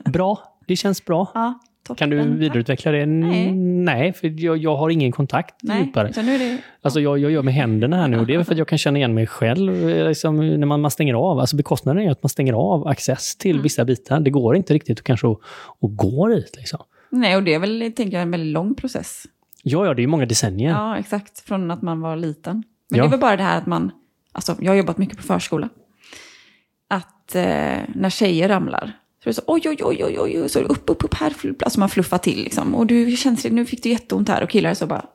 Bra, det känns bra. Ja, toppen. Kan du vidareutveckla det? Nej. Nej, för jag, jag har ingen kontakt Nej, djupare. utan nu är det... Alltså jag, jag gör med händerna här nu och det är för att jag kan känna igen mig själv eh, liksom, när man, man stänger av. Alltså bekostnaden är att man stänger av access till Mm. vissa bitar. Det går inte riktigt att kanske att, att gå dit. Liksom. Nej, och det är väl, tänker jag, en väldigt lång process. Ja, ja, det är många decennier. Ja, exakt. Från att man var liten. Men Ja. det är väl bara det här att man... Alltså, jag har jobbat mycket på förskola. Att eh, när tjejer ramlar, så det är så oj, oj, oj, oj, oj, så är det upp, upp, upp här. Alltså man fluffar till liksom. Och du är känslig, nu fick du jätteont här. Och killar är så bara,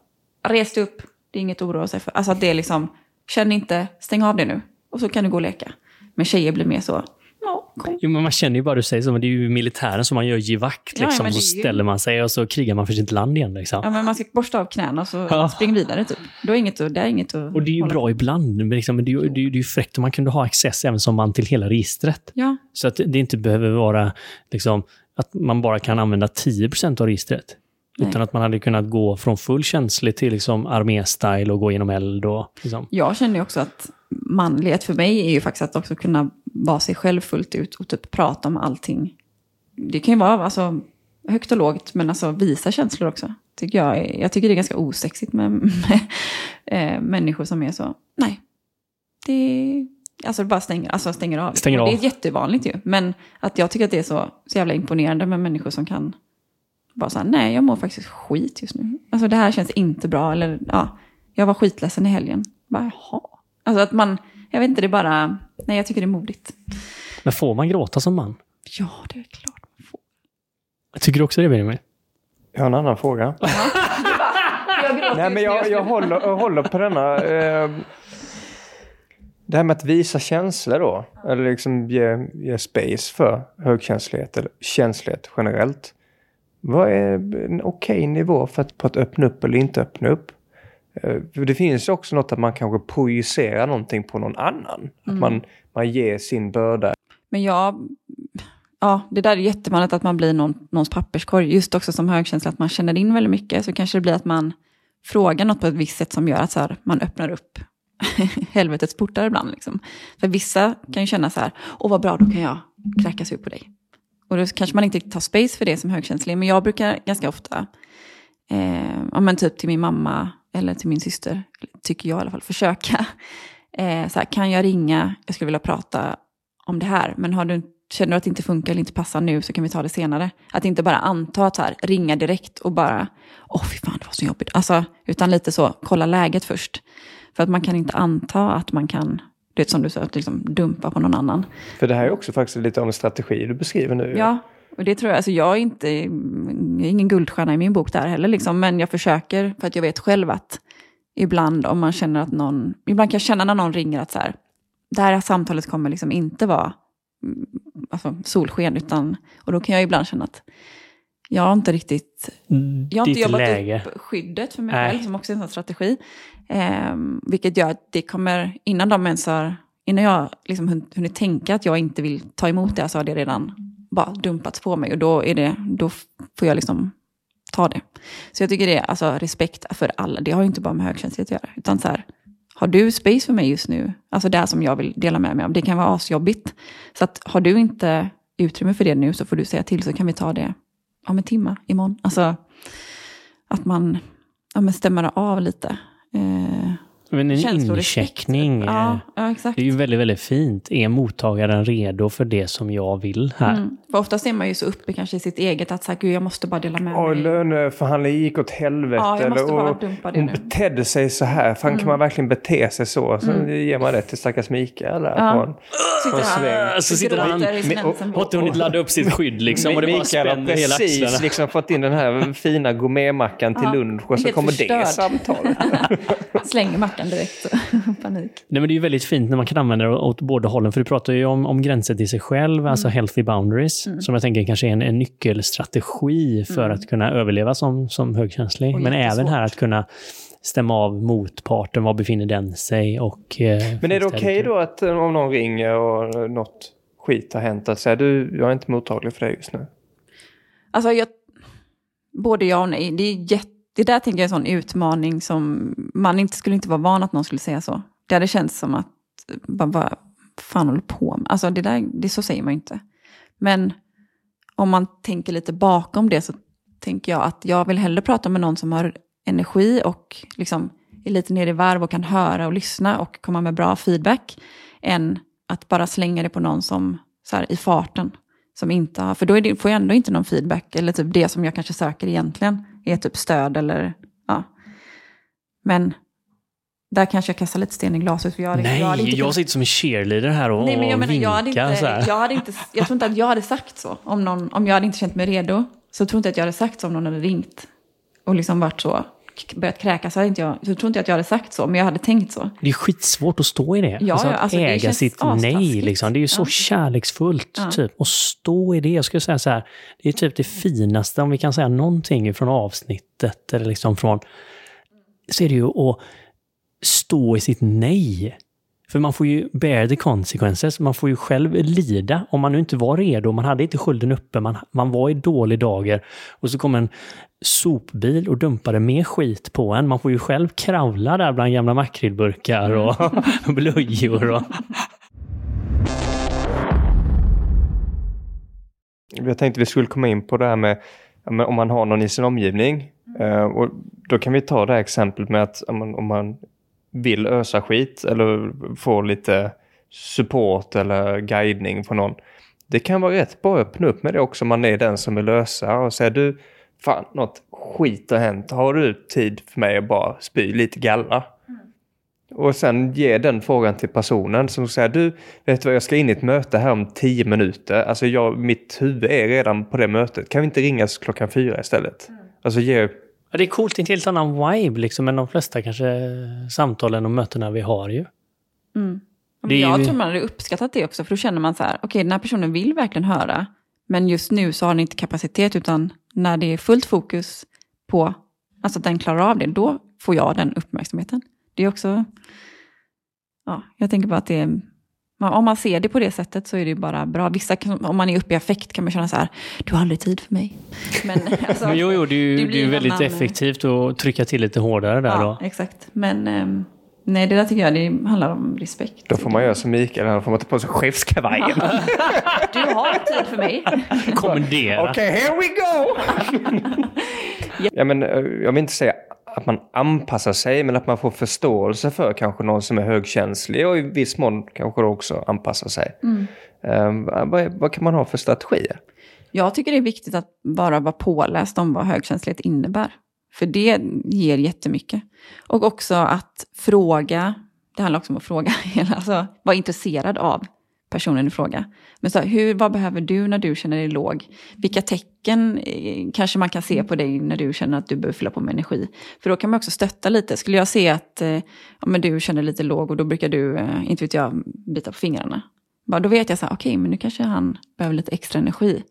res dig upp, det är inget att oroa sig för. Alltså att det är liksom, känn inte, stäng av det nu. Och så kan du gå och leka. Men tjejer blir mer så, ja, kom. Jo, men man känner ju bara du säger så, men det är ju militären som man gör givakt. Ja, Liksom, men så ju- ställer man sig och så krigar man för sitt land igen. Liksom. Ja, men man ska borsta av knäna och så Ja. spring vidare typ. Då är inget, det är inget att Och det är ju hålla bra ibland, men, liksom, det är det är, det är fräckt om man kunde ha access även som man till hela registret. Ja, Så att det inte behöver vara liksom, att man bara kan använda 10% av registret. Nej. Utan att man hade kunnat gå från full känslig till liksom armé-style och gå genom eld. Och, liksom. Jag känner ju också att manlighet för mig är ju faktiskt att också kunna vara sig själv fullt ut och typ prata om allting. Det kan ju vara alltså, högt och lågt, men alltså visa känslor också. Tycker jag, jag tycker det är ganska osexigt med, med eh, människor som är så, nej, det Alltså bara stänger, alltså stänger av. Stänger Och Det av. är jättevanligt ju. Men att jag tycker att det är så, så jävla imponerande med människor som kan bara säga nej jag mår faktiskt skit just nu. Alltså det här känns inte bra. Eller ja, jag var skitledsen i helgen. Bara jaha. Alltså att man, jag vet inte, det är bara, nej jag tycker det är modigt. Men får man gråta som man? Ja, det är klart man får. Tycker du också det, Benjamin? Jag har en annan fråga. Jag Nej, men jag, jag, håller, jag håller på denna. Eh, det här med att visa känslor då. Eller liksom ge, ge space för högkänslighet eller känslighet generellt. Vad är en okej nivå för att, på att öppna upp eller inte öppna upp? Eh, För det finns ju också något att man kanske projicerar någonting på någon annan. Att man, man ger sin börda. Men jag, ja, det där är jättevanligt att man blir någon, någons papperskorg. Just också som högkänslig, att man känner in väldigt mycket. Så kanske det blir att man frågar något på ett visst sätt som gör att så här, man öppnar upp helvetets portar ibland. Liksom. För vissa kan ju känna så här, åh vad bra, då kan jag kräkas ut på dig. Och då kanske man inte tar space för det som högkänslig. Men jag brukar ganska ofta, eh, ja, men typ till min mamma eller till min syster, tycker jag i alla fall, försöka. Eh, så här, kan jag ringa, jag skulle vilja prata om det här, men har du, känner du att det inte funkar eller inte passar nu så kan vi ta det senare. Att inte bara anta att så här, ringa direkt och bara, åh fy fan det var så jobbigt. Alltså, utan lite så, kolla läget först. För att man kan inte anta att man kan, du vet som du sa, att liksom dumpa på någon annan. För det här är också faktiskt lite av en strategi du beskriver nu. Ja, och det tror jag, alltså jag är inte, jag är ingen guldstjärna i min bok där heller liksom, men jag försöker för att jag vet själv att ibland om man känner att någon, ibland kan jag känna när någon ringer att så här, det här samtalet kommer liksom inte vara mm, alltså, solsken, utan, och då kan jag ibland känna att jag har inte riktigt jag har inte jobbat läge. upp skyddet för mig Nej. själv, som också är en sån strategi. Ehm, vilket gör att det kommer, innan de ens har, innan jag liksom hun- hunnit tänka att jag inte vill ta emot det, så har det redan bara dumpats på mig. Och då, är det, då får jag liksom ta det. Så jag tycker det är alltså, respekt för alla. Det har ju inte bara med högkänslighet att göra. Utan så här, har du space för mig just nu? Alltså det här som jag vill dela med mig av. Det kan vara asjobbigt. Så att har du inte utrymme för det nu så får du säga till så kan vi ta det om en timme imorgon. Alltså att man ja, men stämmer av lite. Eh, men en incheckning. eh, Ja, ja, exakt. Det är ju väldigt, väldigt fint. Är mottagaren redo för det som jag vill här? Mm. För oftast är man ju så uppe kanske i sitt eget att så här, gud jag måste bara dela med mig. löneförhandlingen gick åt helvete. Ja, jag måste eller, bara och dumpa det hon nu. Mm. betedde sig så här. Fan, kan man verkligen bete sig så? Så ger man det till stackars Mikael där. Ja. på en- sväng. han Så sitter han- Har inte hunnit ladda upp sitt skydd liksom och det bara spänner hela precis liksom fått in den här fina gourmetmackan till Ja, lunch och så kommer det samtalet. Slänger mackan direkt. Så. Panik. Nej, men det är ju väldigt fint när man kan använda det åt båda hållen. För du pratar ju om, om gränser till sig själv, Mm. alltså healthy boundaries. Som jag tänker kanske är en, en nyckelstrategi för att kunna överleva som, som högkänslig. Mm. Och men även här att kunna stämma av motparten. Var befinner den sig? Och, eh, Men är det okej då att eh, om någon ringer och något skit har hänt att säga du, jag är inte mottaglig för det just nu? Alltså, jag, både ja och nej. Det, är jätte, det där tänker jag är en sån utmaning som man inte skulle inte vara van att någon skulle säga så. Det hade känts som att, vad, vad fan håller på med? Alltså det där, det, så säger man ju inte. Men om man tänker lite bakom det så tänker jag att jag vill hellre prata med någon som har energi och liksom är lite nere i varv och kan höra och lyssna och komma med bra feedback än att bara slänga det på någon som så här, i farten. Som inte har, för då är det, får jag ändå inte någon feedback. Eller typ det som jag kanske söker egentligen är typ stöd eller ja. Men där kanske jag kastar lite sten i glaset. För jag hade, Nej, jag jag, hade inte kunnat- sitter som en cheerleader här och, Nej, men jag och menar, jag hade, vinkar så inte, här. jag, hade inte, jag tror inte att jag hade sagt så. Om, någon, om jag hade inte känt mig redo. Så tror inte jag att jag hade sagt så om någon hade ringt. Och liksom varit så, börjat kräkas. Så, hade inte jag, så tror inte jag att jag hade sagt så. Men jag hade tänkt så. Det är skitsvårt att stå i det. Ja, alltså att alltså, äga sitt nej. Liksom. Det är ju så Ja. kärleksfullt. Ja. Typ. Och stå i det. Jag skulle säga så här. Det är typ det finaste, om vi kan säga någonting från avsnittet. Eller liksom från... Så är det ju att stå i sitt nej. För man får ju bear the consequences. Man får ju själv lida. Om man nu inte var redo, man hade inte skölden uppe, man, man var i dålig dager. Och så kom en sopbil och dumpade mer skit på en. Man får ju själv kravla där bland gamla makrillburkar och blöjor. Och... Jag tänkte vi skulle komma in på det här med om man har någon i sin omgivning. Eh, och då kan vi ta det här exemplet med att om man, om man vill ösa skit eller få lite support eller guidning från någon. Det kan vara rätt bra att öppna upp med det också om man är den som vill lösa och säga du, fan något skit har hänt. Har du tid för mig att bara spy lite galla? Och sen ge den frågan till personen som säger du, vet du vad, jag ska in i ett möte här om tio minuter. Alltså jag, mitt huvud är redan på det mötet. Kan vi inte ringas klockan fyra istället? Alltså ge, Ja, det är coolt, det är en helt annan vibe liksom än de flesta kanske samtalen och mötena vi har ju. Mm. Är jag ju- tror man hade uppskattat det också. För då känner man så här, okej den här personen vill verkligen höra. Men just nu så har den inte kapacitet. Utan när det är fullt fokus på alltså att den klarar av det, då får jag den uppmärksamheten. Det är också... Ja, jag tänker bara att det är... Om man ser det på det sättet så är det ju bara bra. Vissa, om man är uppe i affekt kan man känna så här, du har aldrig tid för mig. Men, alltså, Men jo, jo, det är ju det det är väldigt annan- effektivt att trycka till lite hårdare där ja, då. exakt. Men ehm, nej, det där tycker jag det handlar om respekt. då får man göra som Mikael, då får man ta på sig chefskavajen. Du har tid för mig. Kommendera. Okej, here we go! ja, men, eh, jag vill inte säga att man anpassar sig, men att man får förståelse för kanske någon som är högkänslig och i viss mån kanske också anpassa sig. Eh, vad, vad kan man ha för strategier? Jag tycker det är viktigt att bara vara påläst om vad högkänslighet innebär. För det ger jättemycket. Och också att fråga, det handlar också om att fråga, alltså vara intresserad av personen i fråga. Men så här, hur, vad behöver du när du känner dig låg? Vilka tecken eh, kanske man kan se på dig när du känner att du behöver fylla på med energi? För då kan man också stötta lite. Skulle jag se att eh, ja, men du känner dig lite låg och då brukar du, eh, inte vet jag, bita på fingrarna. Bara, då vet jag så här, okej, men nu kanske han behöver lite extra energi.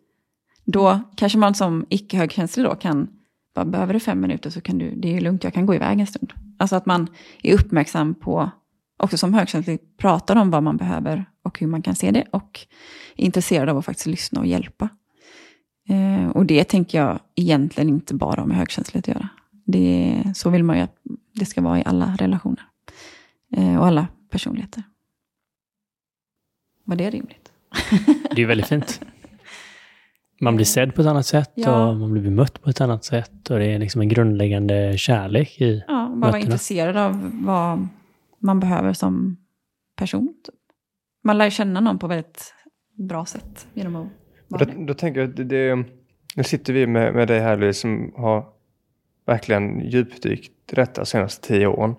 Då kanske man som icke-högkänslig då kan, bara behöver du fem minuter så kan du, det är lugnt, jag kan gå iväg en stund. Alltså att man är uppmärksam på, också som högkänslig, pratar om vad man behöver och hur man kan se det och är intresserad av att faktiskt lyssna och hjälpa. Eh, och det tänker jag egentligen inte bara har med högkänslighet att göra. Det, så vill man ju att det ska vara i alla relationer. Eh, och alla personligheter. Var det rimligt? Det är väldigt fint. Man blir sedd på ett annat sätt Ja. och man blir bemött på ett annat sätt. Och det är liksom en grundläggande kärlek i... Ja, bara vara mötena. intresserad av vad man behöver som person. Typ. Man lär känna någon på väldigt bra sätt genom att vara då, då tänker jag att det, det, nu sitter vi med, med dig här Louise som har verkligen djupdykt i detta de senaste tio åren.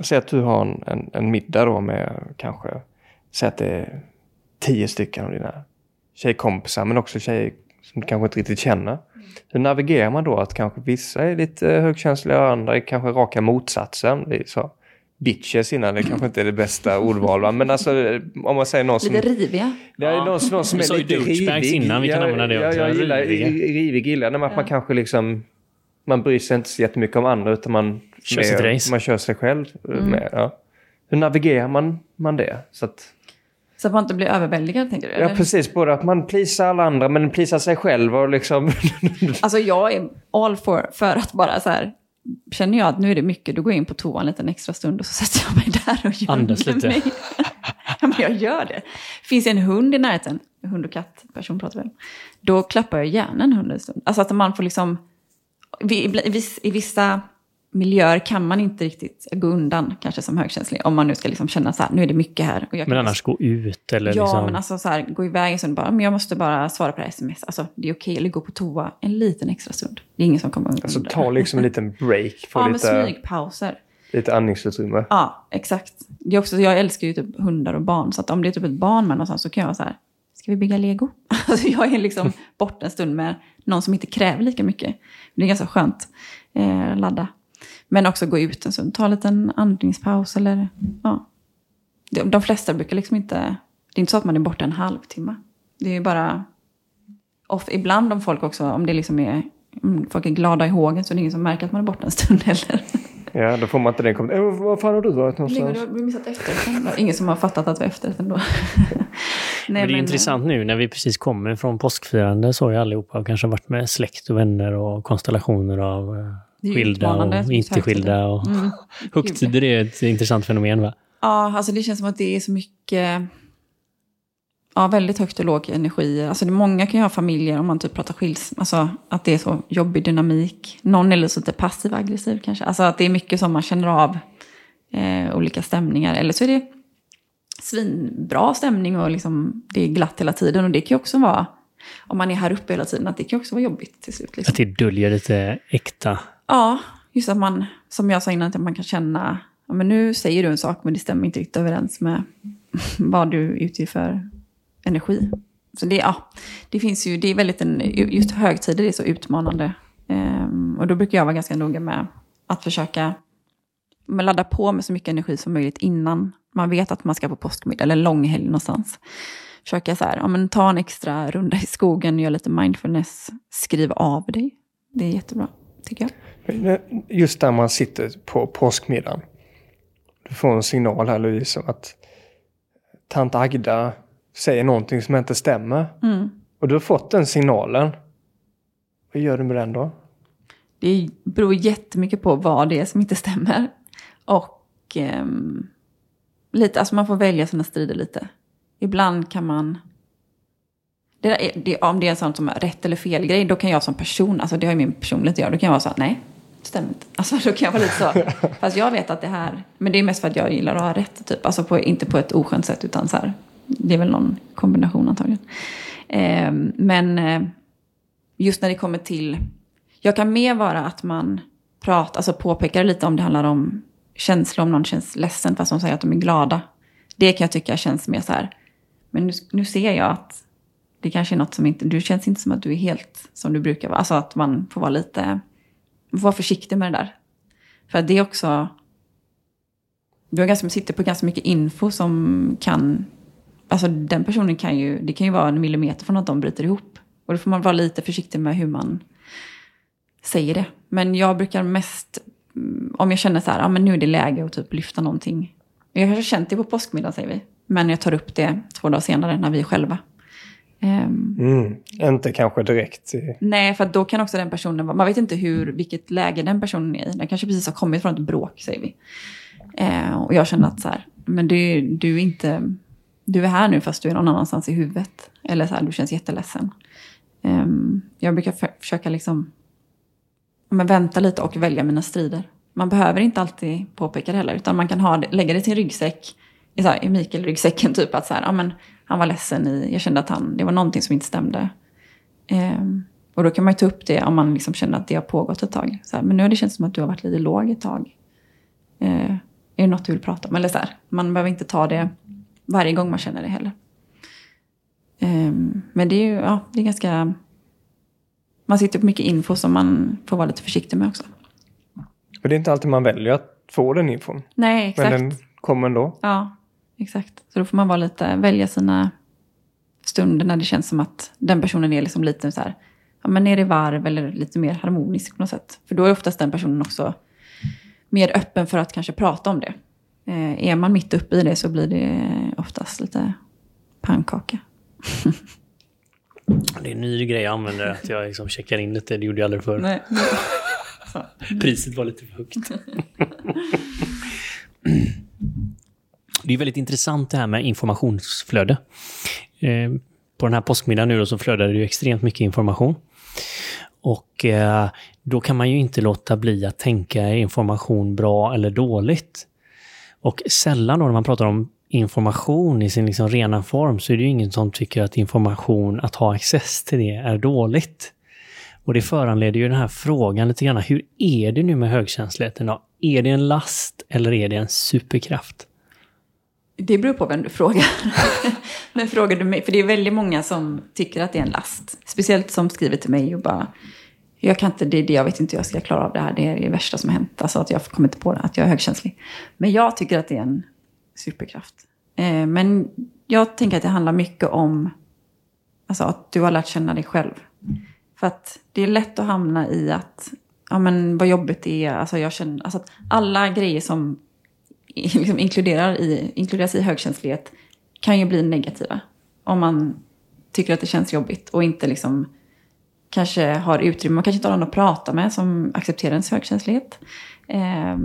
Säg att du har en, en, en middag då med kanske, säg att det är tio stycken av dina tjejkompisar men också tjejer som du kanske inte riktigt känner. Hur navigerar man då att kanske vissa är lite högkänsliga och andra är kanske raka motsatsen? Det är så bitches innan, det kanske inte är det bästa ordval va? men alltså om man säger någon som... Lite riviga. Det är Ja. någon, någon som är lite rivig. innan, vi kan jag, använda det jag, också. Jag gillar Riviga. rivig gillar när man, att man kanske liksom... Man bryr sig inte så jättemycket om andra utan man... Kör sitt race. Man kör sig själv. Mm. Med, ja. Hur navigerar man, man det? Så att, Så att man inte blir överväldigad, tänker du? ja, eller? precis. Både att man plisar alla andra men plisar sig själv och liksom... Alltså jag är all for, för att bara så här, känner jag att nu är det mycket, då går jag in på toan en liten extra stund och så sätter jag mig där och gömmer lite. mig. ja, men jag gör det. Finns en hund i närheten, hund och katt, person pratar vi om, då klappar jag gärna en hund en stund. Alltså att man får liksom, i vissa miljöer kan man inte riktigt gå undan, kanske som högkänslig, om man nu ska liksom känna så här, nu är det mycket här. Och jag Men annars gå ut eller Ja, liksom... men alltså så här, gå iväg en stund bara, men jag måste bara svara på det här sms. Alltså, det är okej, eller gå på toa en liten extra stund. Det är ingen som kommer undan. Alltså ta liksom en liten break. Få Ja, men lite, smygpauser. lite andningsutrymme. Ja, exakt. Det är också, jag älskar ju typ hundar och barn, så att om det är typ ett barn med någonstans så kan jag vara så här, ska vi bygga lego? Alltså jag är liksom borta en stund med någon som inte kräver lika mycket. Det är ganska skönt. Eh, ladda. Men också gå ut en stund, ta en liten andningspaus eller ja. De, de flesta brukar liksom inte, det är inte så att man är borta en halvtimme. Det är ju bara, off, ibland om folk också, om det liksom är, om folk är glada i hågen så är det ingen som märker att man är borta en stund heller. Ja, då får man inte den kommentaren. "Eh, Var fan har du varit Ligger någonstans? du har missat efterrätten? Är Ingen som har fattat att vi har efterrätten då. Nej, Men det är intressant nu när vi precis kommer från påskfirande så har ju allihopa kanske varit med släkt och vänner och konstellationer av skilda och inte skilda. Och Mm. högtider är ett intressant fenomen va? Ja, alltså det känns som att det är så mycket... Ja, väldigt högt och låg energi. Alltså det, många kan ju ha familjer om man typ pratar skils... Alltså att det är så jobbig dynamik. Någon är lite passiv aggressiv kanske. Alltså att det är mycket som man känner av eh, olika stämningar. Eller så är det svinbra stämning och liksom det är glatt hela tiden. Och det kan ju också vara, om man är här uppe hela tiden, att det kan också vara jobbigt till slut. Liksom. Att det döljer lite äkta. Ja, just att man, som jag sa innan, att man kan känna, ja, men nu säger du en sak men det stämmer inte riktigt överens med vad du utger för energi. Så det, ja, det finns ju, det är väldigt en, just högtider är så utmanande. Ehm, och då brukar jag vara ganska noga med att försöka ladda på med så mycket energi som möjligt innan man vet att man ska på påskmiddag eller långhelg någonstans. Försöka så här, ja, men ta en extra runda i skogen, göra lite mindfulness, skriv av dig. Det är jättebra, tycker jag. Just där man sitter på påskmiddagen. Du får en signal här Louise om att tant Agda säger någonting som inte stämmer. Mm. Och du har fått den signalen. Vad gör du med den då? Det beror jättemycket på vad det är som inte stämmer. Och ehm, lite, alltså man får välja sina strider lite. Ibland kan man... Det är, det, om det är en sån som är rätt eller fel grej, då kan jag som person, alltså det har ju min personlighet att göra, då kan jag vara så här, nej, stämmer inte. Alltså då kan jag vara lite så, fast jag vet att det här, men det är mest för att jag gillar att ha rätt, typ. Alltså på, inte på ett oskönt sätt, utan så här, det är väl någon kombination antagligen. Ehm, men eh, just när det kommer till jag kan mer vara att man pratar, alltså påpekar lite om det handlar om känslor, om någon känns ledsen fast de säger att de är glada. Det kan jag tycka känns mer så här, men nu, nu ser jag att det kanske är något som inte, du känns inte som att du är helt som du brukar vara. Alltså att man får vara lite, man får vara försiktig med det där. För att det är också, du har ganska, sitter på ganska mycket info som kan, alltså den personen kan ju, det kan ju vara en millimeter från att de bryter ihop. Och då får man vara lite försiktig med hur man säger det. Men jag brukar mest, mm, om jag känner så här, ja men nu är det läge att typ lyfta någonting. Jag har känt det på påskmiddagen, säger vi. Men jag tar upp det två dagar senare när vi är själva. Ehm, Mm. Inte kanske direkt. i- nej, för då kan också den personen vara, man vet inte hur, vilket läge den personen är i. Den kanske precis har kommit från ett bråk, säger vi. Eh, och jag känner att så här, men du, du är inte, du är här nu fast du är någon annanstans i huvudet. Eller så här, du känns jätteledsen. Ehm, jag brukar för, försöka liksom, men vänta lite och välja mina strider. Man behöver inte alltid påpeka det heller, utan man kan ha det, lägga det till en ryggsäck, i, så här, i Mikael-ryggsäcken, typ att så här, ja, men, han var ledsen, i, jag kände att han, det var någonting som inte stämde. Ehm, och då kan man ju ta upp det om man liksom känner att det har pågått ett tag. Här, men nu har det känts som att du har varit lite låg ett tag. Ehm, är det något du vill prata om? Eller så här, man behöver inte ta det varje gång man känner det heller. Ehm, men det är ju ja, det är ganska... Man sitter på mycket info som man får vara lite försiktig med också. Och det är inte alltid man väljer att få den infon. Nej, exakt. Men den kommer ändå. Ja, exakt. Så då får man vara lite, välja sina stunder när det känns som att den personen är liksom lite så här, ja men ner i varv eller lite mer harmonisk på något sätt. För då är oftast den personen också mer öppen för att kanske prata om det. Eh, är man mitt uppe i det så blir det oftast lite pannkaka. Det är en ny grej jag använder, att jag liksom checkar in lite. Det gjorde jag aldrig förr. Nej. Priset var lite för högt. Det är väldigt intressant det här med informationsflöde. Eh, På den här påskmiddagen nu då så flödade det ju extremt mycket information. Och eh, då kan man ju inte låta bli att tänka är information bra eller dåligt? Och sällan då när man pratar om information i sin liksom rena form så är det ju ingen som tycker att information, att ha access till det, är dåligt. Och det föranleder ju den här frågan lite grann. Hur är det nu med högkänsligheten då? Är det en last eller är det en superkraft? Det beror på vem du frågar. Men frågar du mig, för det är väldigt många som tycker att det är en last. Speciellt som skriver till mig och bara, jag kan inte, det är det, jag vet inte hur jag ska klara av det här, det är det värsta som har hänt. Alltså att jag kommer inte på det, att jag är högkänslig. Men jag tycker att det är en superkraft. Eh, men jag tänker att det handlar mycket om alltså, att du har lärt känna dig själv. För att det är lätt att hamna i att, ja men vad jobbigt det är, alltså jag känner, alltså att alla grejer som liksom inkluderar i, inkluderas i högkänslighet kan ju bli negativa. Om man tycker att det känns jobbigt och inte liksom kanske har utrymme, man kanske inte har någon att prata med som accepterar ens högkänslighet. Eh,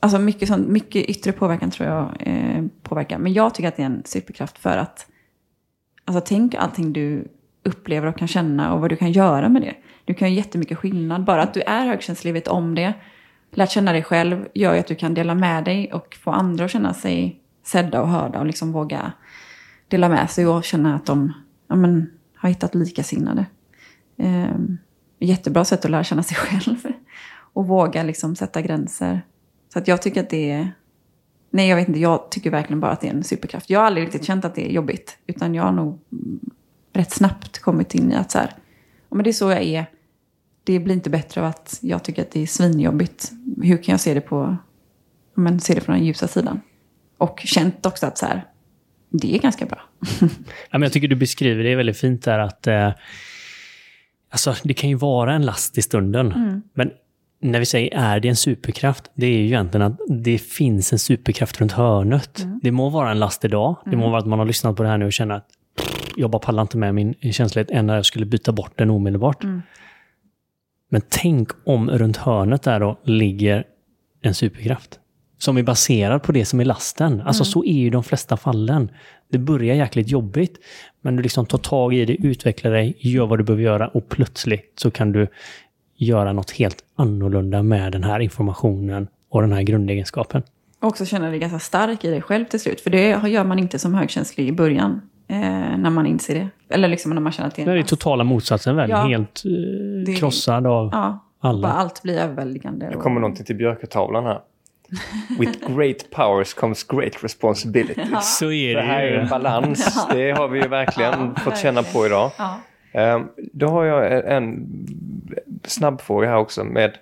alltså mycket, sånt, mycket yttre påverkan tror jag eh, påverkar. Men jag tycker att det är en superkraft för att, alltså tänk allting du upplever och kan känna och vad du kan göra med det. Du kan göra jättemycket skillnad. Bara att du är högkänslig, vet om det, lärt känna dig själv, gör ju att du kan dela med dig och få andra att känna sig sedda och hörda och liksom våga dela med sig och känna att de ja, men, har hittat likasinnade. Eh, jättebra sätt att lära känna sig själv. Och våga liksom sätta gränser. Så att jag tycker att det är... Nej, jag vet inte. Jag tycker verkligen bara att det är en superkraft. Jag har aldrig riktigt känt att det är jobbigt. Utan jag har nog rätt snabbt kommit in i att så här, men det är så jag är. Det blir inte bättre av att jag tycker att det är svinjobbigt. Hur kan jag se det på, men se det från den ljusa sidan? Och känt också att så här, det är ganska bra. Ja, men jag tycker du beskriver det väldigt fint där att eh, alltså, det kan ju vara en last i stunden. Mm. Men när vi säger är det en superkraft, det är ju egentligen att det finns en superkraft runt hörnet. Mm. Det må vara en last idag, det må vara att man har lyssnat på det här nu och känner att jag bara pallar inte med min känslighet än när jag skulle byta bort den omedelbart. Mm. Men tänk om runt hörnet där då ligger en superkraft. Som är baserad på det som är lasten. Alltså så är ju de flesta fallen. Det börjar jäkligt jobbigt, men du liksom tar tag i det, utvecklar dig, gör vad du behöver göra och plötsligt så kan du göra något helt annorlunda med den här informationen och den här grundegenskapen. Och också känna dig ganska stark i dig själv till slut. För det gör man inte som högkänslig i början. Eh, när man inser det. Eller liksom när man känner att det är Det är det totala motsatsen väl? Ja. Helt eh, Det- krossad av Ja, alla. bara allt blir överväldigande. Det och- kommer någonting till Björketavlan här. With great powers comes great responsibilities. Så är Det här är en det balans. Det har vi ju verkligen Ja, fått känna på idag. Ja. Ehm, Då har jag en- en snabb fråga här också med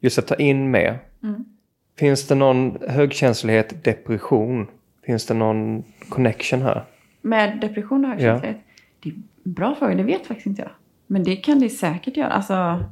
just att ta in med. Mm. Finns det någon högkänslighet, depression? Finns det någon connection här? Med depression och högkänslighet? Det är en bra fråga, det vet faktiskt inte jag. Men det kan det säkert göra. Alltså,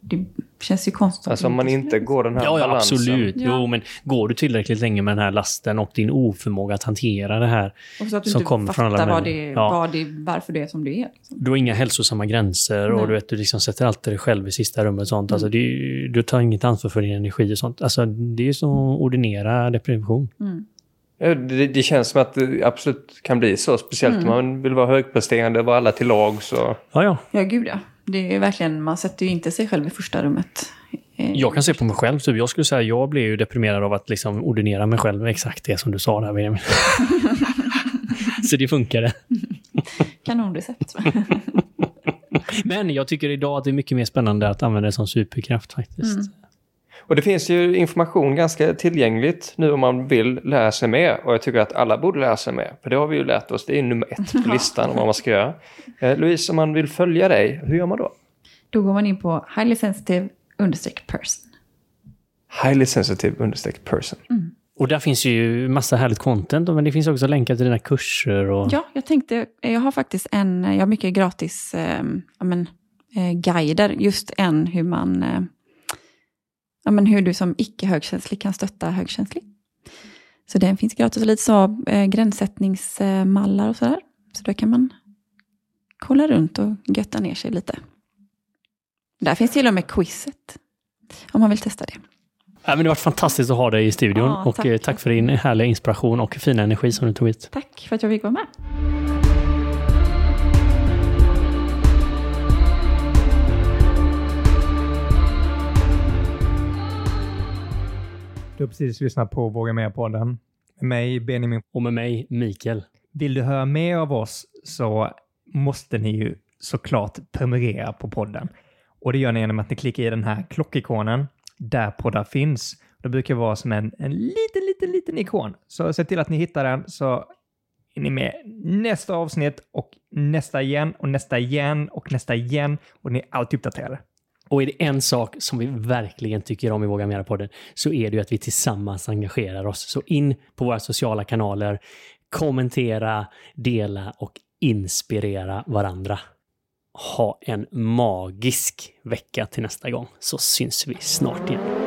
det känns ju konstigt. att Alltså om man inte går den här Ja, ja, balansen. absolut. Ja. Jo, men går du tillräckligt länge med den här lasten och din oförmåga att hantera det här, Och så att du som inte kommer från alla vad det, Ja. vad det, varför det är som det är. Liksom. du har inga hälsosamma gränser Nej. och du, vet, du liksom sätter alltid dig själv i sista rummet. Och sånt. Alltså, är ju- du tar inget ansvar för din energi och sånt. Alltså, det är som att ordinera depression. Mm. Det, det känns som att det absolut kan bli så. Speciellt Mm. om man vill vara högpresterande, vara alla till lag. Så. Ja, ja. Ja, gud ja. Det är verkligen, man sätter ju inte sig själv i första rummet. Eh, Jag kan se på mig själv. Typ. Jag skulle säga jag blev ju deprimerad av att liksom ordinera mig själv med exakt det som du sa där, Benjamin. Så det funkade. Kanonrecept. Men jag tycker idag att det är mycket mer spännande att använda det som superkraft faktiskt. Mm. Och det finns ju information ganska tillgängligt nu om man vill lära sig mer. Och jag tycker att alla borde lära sig mer. För det har vi ju lärt oss. Det är nummer ett på listan om vad man ska göra. Eh, Louise, om man vill följa dig, hur gör man då? Då går man in på highly sensitive person. Highly sensitive person. Och där finns ju massa härligt content, men det finns också länkar till dina kurser. Och... Ja, jag tänkte, jag har faktiskt en, jag har mycket gratis eh, ja, men, eh, guider, just en hur man, eh, ja, men hur du som icke högkänslig kan stötta högkänslig. Så den finns gratis och lite så eh, gränssättningsmallar och sådär. Så då kan man kolla runt och götta ner sig lite. Där finns till och med quizet, om man vill testa det. Ja, men det har varit fantastiskt att ha dig i studion. Ja, och tack. eh, tack för din härliga inspiration och fina energi som du tog hit. Tack för att jag fick vara med. Du har precis lyssnat på Våga Mer-podden. Med mig, Benjamin. Och med mig, Mikael. Vill du höra mer av oss så måste ni ju såklart prenumerera på podden. Och det gör ni genom att ni klickar i den här klockikonen där poddar finns. Det brukar vara som en, en liten, liten, liten ikon. Så se till att ni hittar den så är ni med nästa avsnitt och nästa igen och nästa igen och nästa igen och ni är alltid uppdaterade. Och är det en sak som vi verkligen tycker om i Våga Mera-podden så är det ju att vi tillsammans engagerar oss. Så in på våra sociala kanaler, kommentera, dela och inspirera varandra. Ha en magisk vecka till nästa gång så syns vi snart igen.